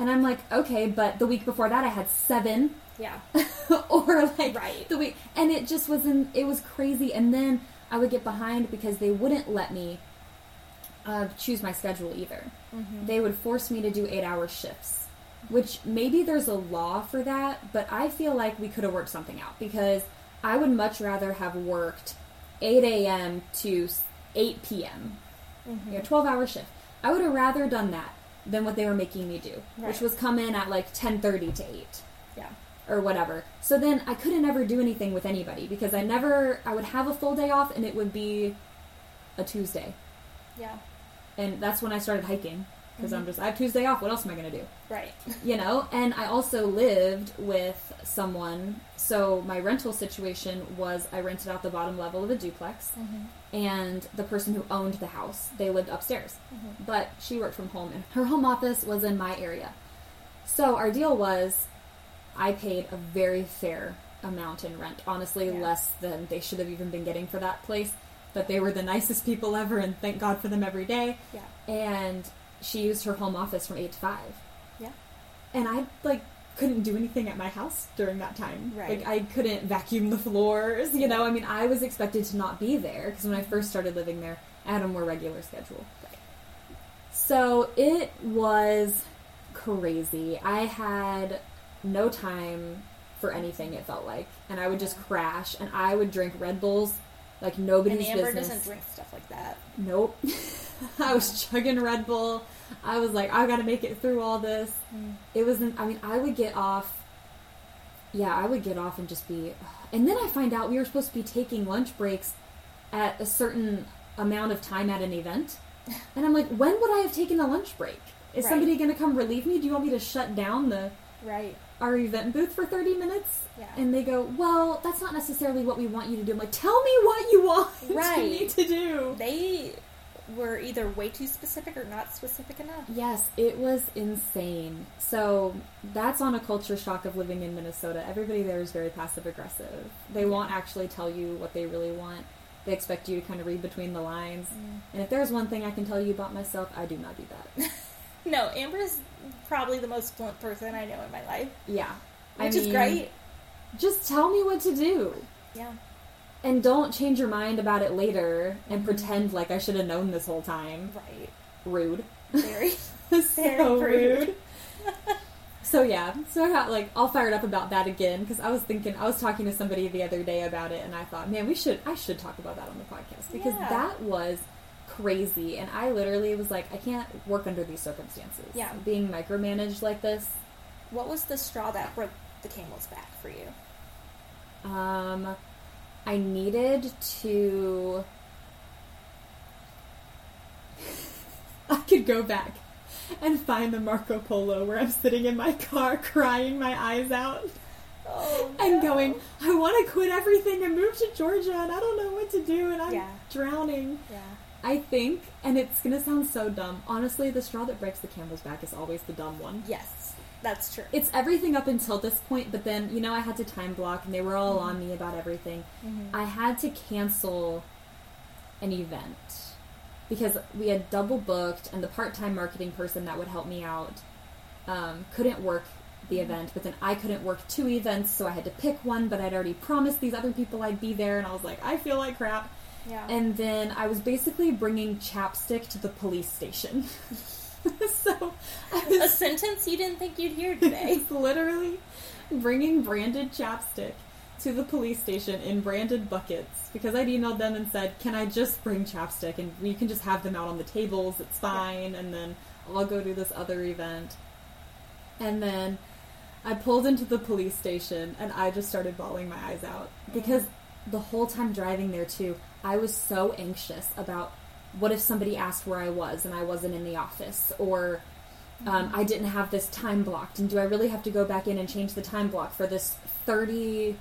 And I'm like, "Okay, but the week before that I had 7." Yeah. or like Right. the week and it just wasn't it was crazy and then I would get behind because they wouldn't let me uh, choose my schedule either. Mm-hmm. They would force me to do eight hour shifts, which maybe there's a law for that, but I feel like we could have worked something out because I would much rather have worked 8 a.m. to 8 p.m. Mm-hmm. You know, 12 hour shift. I would have rather done that than what they were making me do, which was come in at like 10:30 to 8 Yeah. or whatever. So then I couldn't ever do anything with anybody because I never I would have a full day off and it would be a Tuesday. Yeah. And that's when I started hiking because Mm-hmm. I'm just I have Tuesday off. What else am I going to do? Right. You know? And I also lived with someone. So my rental situation was I rented out the bottom level of a duplex and the person who owned the house, they lived upstairs. But she worked from home and her home office was in my area. So our deal was I paid a very fair amount in rent. Honestly, Yeah. less than they should have even been getting for that place. But they were the nicest people ever, and thank God for them every day. Yeah. And she used her home office from eight to five, Yeah. and I like couldn't do anything at my house during that time. Right. Like I couldn't vacuum the floors. You know, I mean, I was expected to not be there because when I first started living there, I had a more regular schedule. Right. So it was crazy. I had no time for anything. It felt like, and I would just crash, and I would drink Red Bulls like nobody's And Amber business. doesn't drink stuff like that. Nope. I was chugging Red Bull. I was like, I gotta make it through all this. Mm. It wasn't, I mean, I would get off. Yeah, I would get off and just be. And then I find out we were supposed to be taking lunch breaks at a certain amount of time at an event. And I'm like, when would I have taken a lunch break? Is Right. somebody gonna come relieve me? Do you want me to shut down the Right. Our event booth for 30 minutes? Yeah. And they go, well, that's not necessarily what we want you to do. I'm like, tell me what you want Right. me to do. They were either way too specific or not specific enough. Yes, it was insane. So that's on a culture shock of living in Minnesota. Everybody there is very passive aggressive. They won't actually tell you what they really want. They expect you to kind of read between the lines. Mm. And if there's one thing I can tell you about myself, I do not do that. No, Amber's probably the most blunt person I know in my life, yeah. which I is mean, great. Just tell me what to do. Yeah. And don't change your mind about it later and Mm-hmm. pretend like I should have known this whole time. Right. Rude. Very. so Very rude. rude. so yeah, so I got like all fired up about that again because I was thinking I was talking to somebody the other day about it and I thought, man, we should I should talk about that on the podcast because Yeah. that was crazy and I literally was like, I can't work under these circumstances. Yeah. being micromanaged like this. What was the straw that broke the camel's back for you? Um, I needed to. I could go back and find the Marco Polo where I'm sitting in my car crying my eyes out Oh, and no. going, I want to quit everything and move to Georgia and I don't know what to do and I'm Yeah. drowning. Yeah. I think, and it's gonna sound so dumb, honestly, the straw that breaks the camel's back is always the dumb one. Yes, that's true. It's everything up until this point, but then, you know, I had to time block and they were all on me about everything. I had to cancel an event because we had double booked and the part time marketing person that would help me out um, couldn't work the event, but then I couldn't work two events, so I had to pick one, but I'd already promised these other people I'd be there, and I was like, I feel like crap. Yeah. And then I was basically bringing chapstick to the police station. so I a was sentence you didn't think you'd hear today. literally bringing branded chapstick to the police station in branded buckets because I'd emailed them and said, "Can I just bring chapstick and we can just have them out on the tables? It's fine." And then I'll go to this other event. And then I pulled into the police station and I just started bawling my eyes out because the whole time driving there too, I was so anxious about what if somebody asked where I was and I wasn't in the office or um, I didn't have this time blocked and do I really have to go back in and change the time block for this 30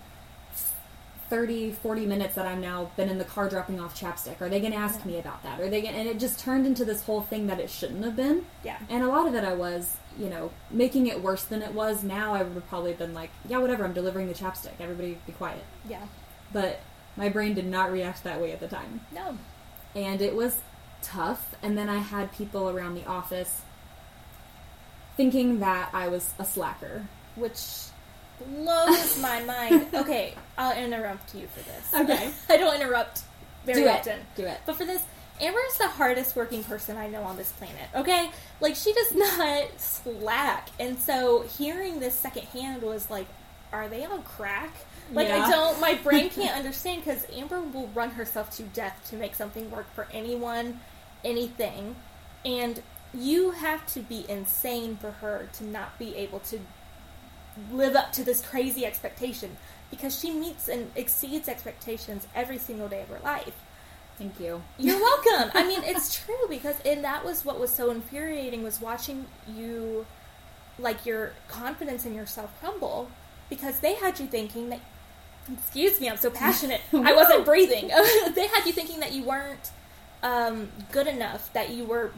30, 40 minutes that I'm now been in the car dropping off chapstick? Are they going to ask me about that? Are they gonna, and it just turned into this whole thing that it shouldn't have been. Yeah. And a lot of it I was, you know, making it worse than it was. Now I would have probably been like, yeah, whatever, I'm delivering the chapstick. Everybody be quiet. Yeah. But my brain did not react that way at the time. No. And it was tough. And then I had people around the office thinking that I was a slacker. Which blows my mind. Okay, I'll interrupt you for this. Okay. I don't interrupt very Do it. often. Do it. But for this, Amber is the hardest working person I know on this planet. Okay, like she does not slack, and so hearing this secondhand was like, are they on crack? Like Yeah. I don't, my brain can't understand because Amber will run herself to death to make something work for anyone, anything, and you have to be insane for her to not be able to live up to this crazy expectation because she meets and exceeds expectations every single day of her life. Thank you. You're welcome. I mean, it's true because and that was what was so infuriating was watching you like your confidence in yourself crumble because they had you thinking that excuse me, I'm so passionate. I wasn't breathing. they had you thinking that you weren't um, good enough, that you were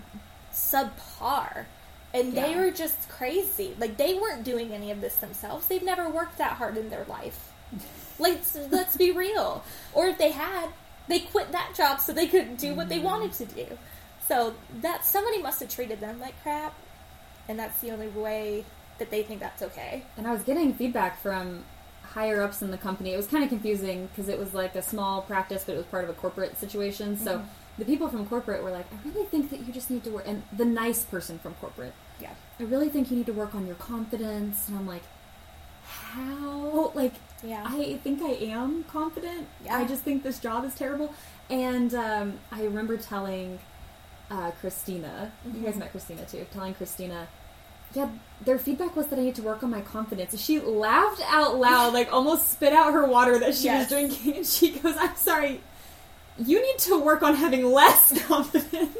subpar. And they were just crazy. Like they weren't doing any of this themselves. They've never worked that hard in their life. Let's let's be real. Or if they had, they quit that job so they could do what they wanted to do. So that somebody must have treated them like crap, and that's the only way that they think that's okay. And I was getting feedback from higher ups in the company. It was kind of confusing because it was like a small practice, but it was part of a corporate situation. So Mm-hmm. the people from corporate were like, I really think that you just need to work. And the nice person from corporate, Yeah. I really think you need to work on your confidence. And I'm like, how? Like, Yeah. I think I am confident. Yeah. I just think this job is terrible. And um, I remember telling uh, Christina, you guys Mhm. met Christina too, telling Christina, yeah, their feedback was that I need to work on my confidence. She laughed out loud, like almost spit out her water that she Yes. was drinking. And she goes, I'm sorry, you need to work on having less confidence.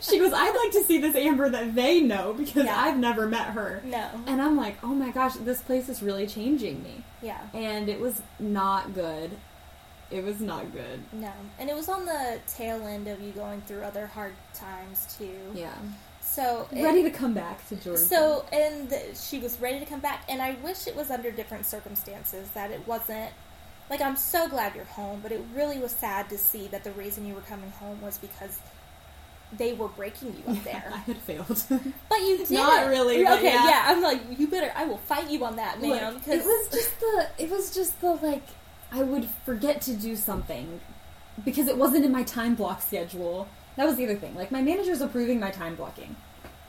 she goes, I'd like to see this Amber that they know because Yeah. I've never met her. No. And I'm like, oh my gosh, this place is really changing me. Yeah. And it was not good. It was not good. No. And it was on the tail end of you going through other hard times too. Yeah. So it- Ready to come back to Georgia. So, and the, she was ready to come back, and I wish it was under different circumstances, that it wasn't. Like, I'm so glad you're home, but it really was sad to see that the reason you were coming home was because they were breaking you up there. I had failed. But you did Not really, Okay, yeah. yeah. I'm like, you better. I will fight you on that, ma'am. Look, 'cause- it was just the it was just the like I would forget to do something because it wasn't in my time block schedule. That was the other thing. Like my manager's approving my time blocking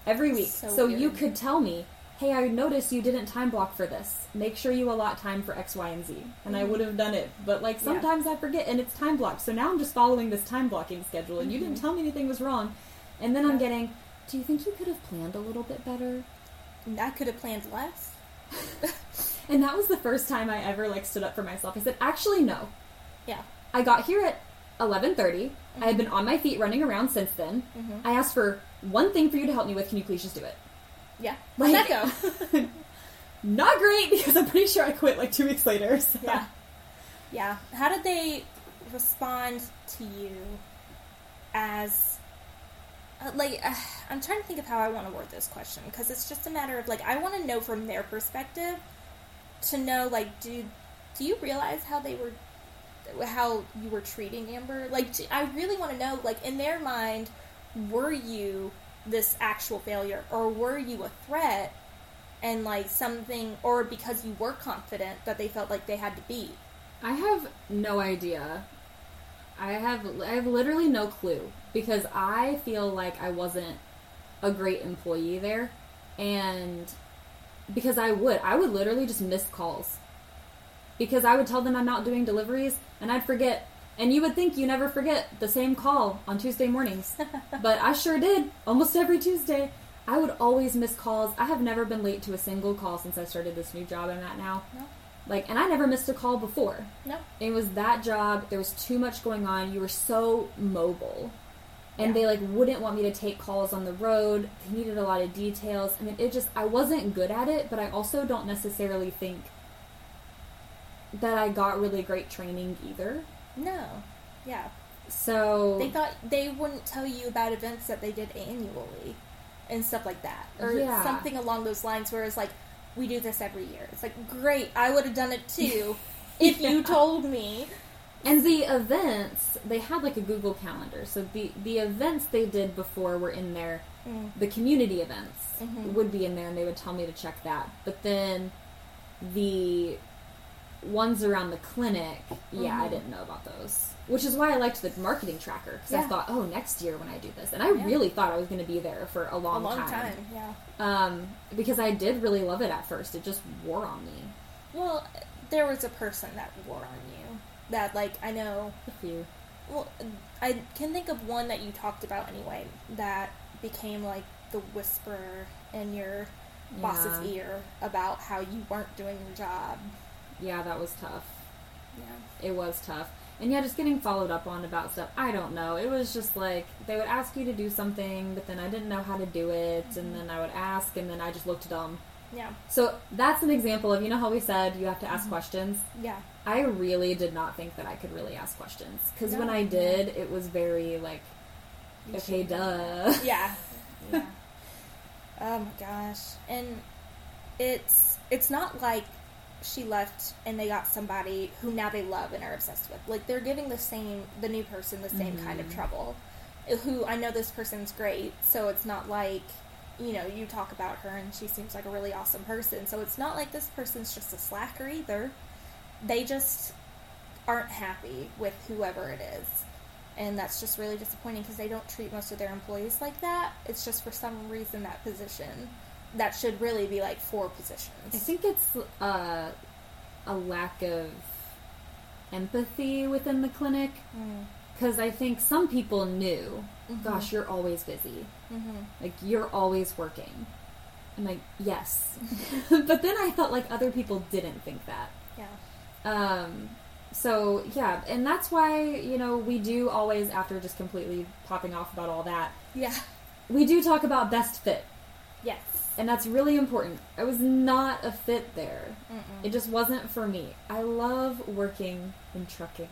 every week. So So, you could tell me, "Hey, I noticed you didn't time block for this. Make sure you allot time for X, Y, and Z." And I Mhm. would have done it. But like Yeah. sometimes I forget and it's time blocked. So now I'm just following this time blocking schedule and you didn't Mhm. tell me anything was wrong. And then I'm getting, "Do you think you could have planned a little bit better?" I could have planned less. And that was the first time I ever like stood up for myself. I said, "Actually, no. Yeah. I got here at 11:30. I had been on my feet running around since then. Mhm. I asked for one thing for you to help me with. Can you please just do it?" Yeah. How'd Like- that go? Not great because I'm pretty sure I quit like 2 weeks later. So. yeah. Yeah. How did they respond to you as uh, like uh, I'm trying to think of how I want to word this question because it's just a matter of like I want to know from their perspective to know like do do you realize how they were how you were treating Amber like I really want to know like in their mind were you this actual failure or were you a threat and like something or because you were confident that they felt like they had to be I have no idea. I have I have literally no clue because I feel like I wasn't a great employee there and because I would I would literally just miss calls. Because I would tell them I'm not doing deliveries and I'd forget. And you would think you never forget the same call on Tuesday mornings. but I sure did almost every Tuesday. I would always miss calls. I have never been late to a single call since I started this new job I'm at now. No. Like, and I never missed a call before. no It was that job. There was too much going on. You were so mobile. And Yeah. they like wouldn't want me to take calls on the road. They needed a lot of details. I mean, it just I wasn't good at it, but I also don't necessarily think that I got really great training either. No. Yeah. So They thought they wouldn't tell you about events that they did annually and stuff like that. Or Yeah. something along those lines where it's like, we do this every year. It's like, great, I would have done it too if you told me. And the events, they had like a Google Calendar. So the the events they did before were in there. Mm. The community events Mhm. would be in there, and they would tell me to check that. But then the ones around the clinic, yeah, I Mhm. didn't know about those. Which is why I liked the marketing tracker because I thought, oh, next year when I do this, and I Yeah. really thought I was going to be there for a A long, long time. yeah. Um, because I did really love it at first. It just wore on me. Well, there was a person that wore on you. That, like, I know A few. Well, I can think of one that you talked about anyway that became like the whisper in your boss's Yeah. ear about how you weren't doing your job. Yeah, that was tough. Yeah. it was tough. And yeah, just getting followed up on about stuff. I don't know. It was just like they would ask you to do something, but then I didn't know how to do it, and mm-hmm. then I would ask, and then I just looked dumb. Yeah. So that's an example of you know how we said you have to ask mm-hmm. questions. Yeah. I really did not think that I could really ask questions because when I did, it was very like, You okay, should- duh. Yeah. Yeah. oh my gosh. And it's it's not like she left and they got somebody who now they love and are obsessed with. Like they're giving the same the new person the same kind of mm-hmm. trouble. Who I know this person's great, so it's not like you know, you talk about her and she seems like a really awesome person. So it's not like this person's just a slacker either. They just aren't happy with whoever it is. And that's just really disappointing because they don't treat most of their employees like that. It's just for some reason that position that should really be like four positions. I think it's uh, a lack of empathy within the clinic Mm. because I think some people knew, Mhm. gosh, you're always busy. Mhm. Like you're always working. I'm like, yes. but then I felt like other people didn't think that. Yeah. Um, so yeah, and that's why you know we do always after just completely popping off about all that, Yeah. we do talk about best fit, Yes. And that's really important. I was not a fit there. Mm-mm. It just wasn't for me. I love working in trucking.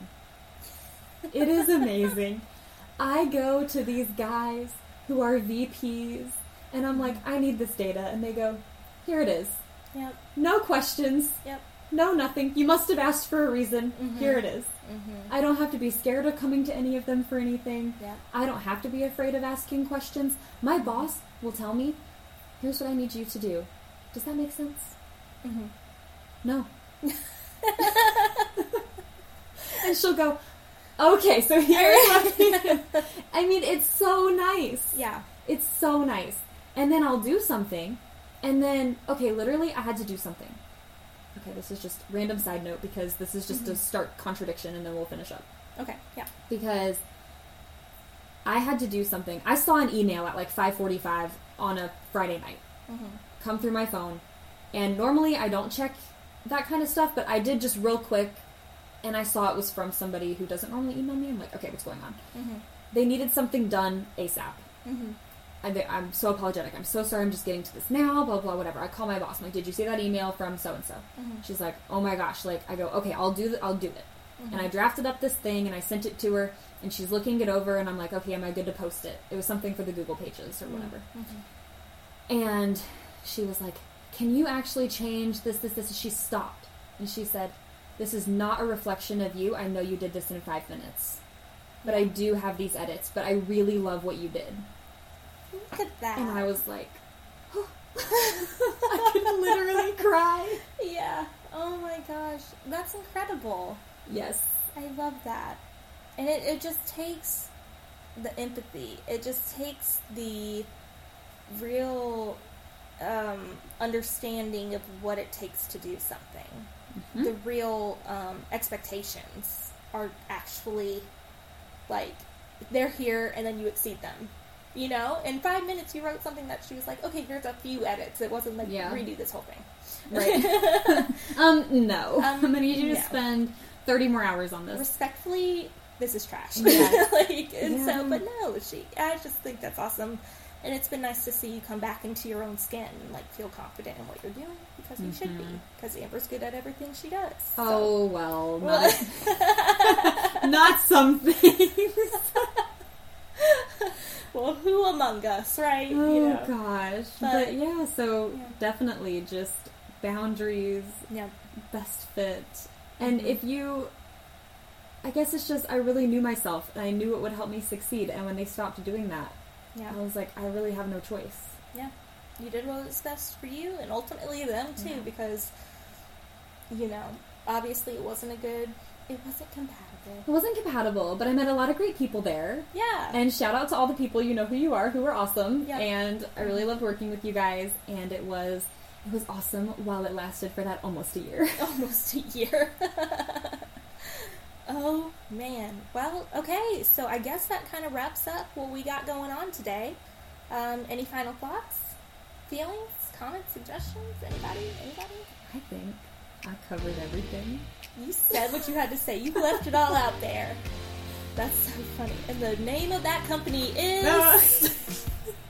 It is amazing. I go to these guys who are VPs, and I'm like, I need this data, and they go, here it is. Yep. No questions. Yep. No, nothing. You must have asked for a reason. Mhm. Here it is. Mhm. I don't have to be scared of coming to any of them for anything. Yep. I don't have to be afraid of asking questions. My boss will tell me, here's what I need you to do. Does that make sense? Mhm. No. and she'll go, okay, so here's what I mean, it's so nice. Yeah. It's so nice. And then I'll do something, and then, okay, literally, I had to do something. Okay, this is just random side note because this is just a stark contradiction, and then we'll finish up. Okay. Yeah. Because I had to do something. I saw an email at like 5:45 on a Friday night Mhm. come through my phone, and normally I don't check that kind of stuff, but I did just real quick, and I saw it was from somebody who doesn't normally email me. I'm like, okay, what's going on? Mhm. They needed something done ASAP. Mhm. I, I'm so apologetic. I'm so sorry. I'm just getting to this now. Blah blah whatever. I call my boss. I'm like, did you see that email from so and so? She's like, oh my gosh. Like I go, okay, I'll do. The, I'll do it. And I drafted up this thing and I sent it to her. And she's looking it over. And I'm like, okay, am I good to post it? It was something for the Google pages or mm-hmm. whatever. Mm-hmm. And she was like, can you actually change this, this, this? And she stopped and she said, this is not a reflection of you. I know you did this in five minutes. But I do have these edits, but I really love what you did. Look at that. And I was like, I could literally cry. Yeah. Oh my gosh. That's incredible. Yes. I love that. And it, it just takes the empathy. It just takes the real um, understanding of what it takes to do something. The real um, expectations are actually like they're here and then you exceed them. You know, in five minutes you wrote something that she was like, okay, here's a few edits. It wasn't like Yeah. redo this whole thing. Right. um, no. Um, I'm gonna need you to no. spend 30 more hours on this. respectfully, this is trash. Yeah. like, and Yeah. so, but no, she. I just think that's awesome And it's been nice to see you come back into your own skin and like feel confident in what you're doing because you should be. Because Amber's good at everything she does. so. Oh well, not, not some things. well, who among us, right? Oh you know. gosh, But- but, yeah, so Yeah. definitely just boundaries, Yeah. best fit, and Mhm. if you, I guess it's just I really knew myself and I knew it would help me succeed, and when they stopped doing that, Yeah. I was like, I really have no choice. Yeah. You did what was best for you and ultimately them too Yeah. because you know, obviously it wasn't a good it wasn't compatible. It wasn't compatible, but I met a lot of great people there. Yeah. And shout out to all the people you know who you are, who were awesome. Yeah. And I really mm-hmm. loved working with you guys, and it was it was awesome while it lasted for that almost a year. almost a year. oh man. Well, okay, so I guess that kind of wraps up what we got going on today. Um, any final thoughts? Feelings? Comments? Suggestions? Anybody? Anybody? I think I covered everything. You said what you had to say. You left it all out there. That's so funny. And the name of that company is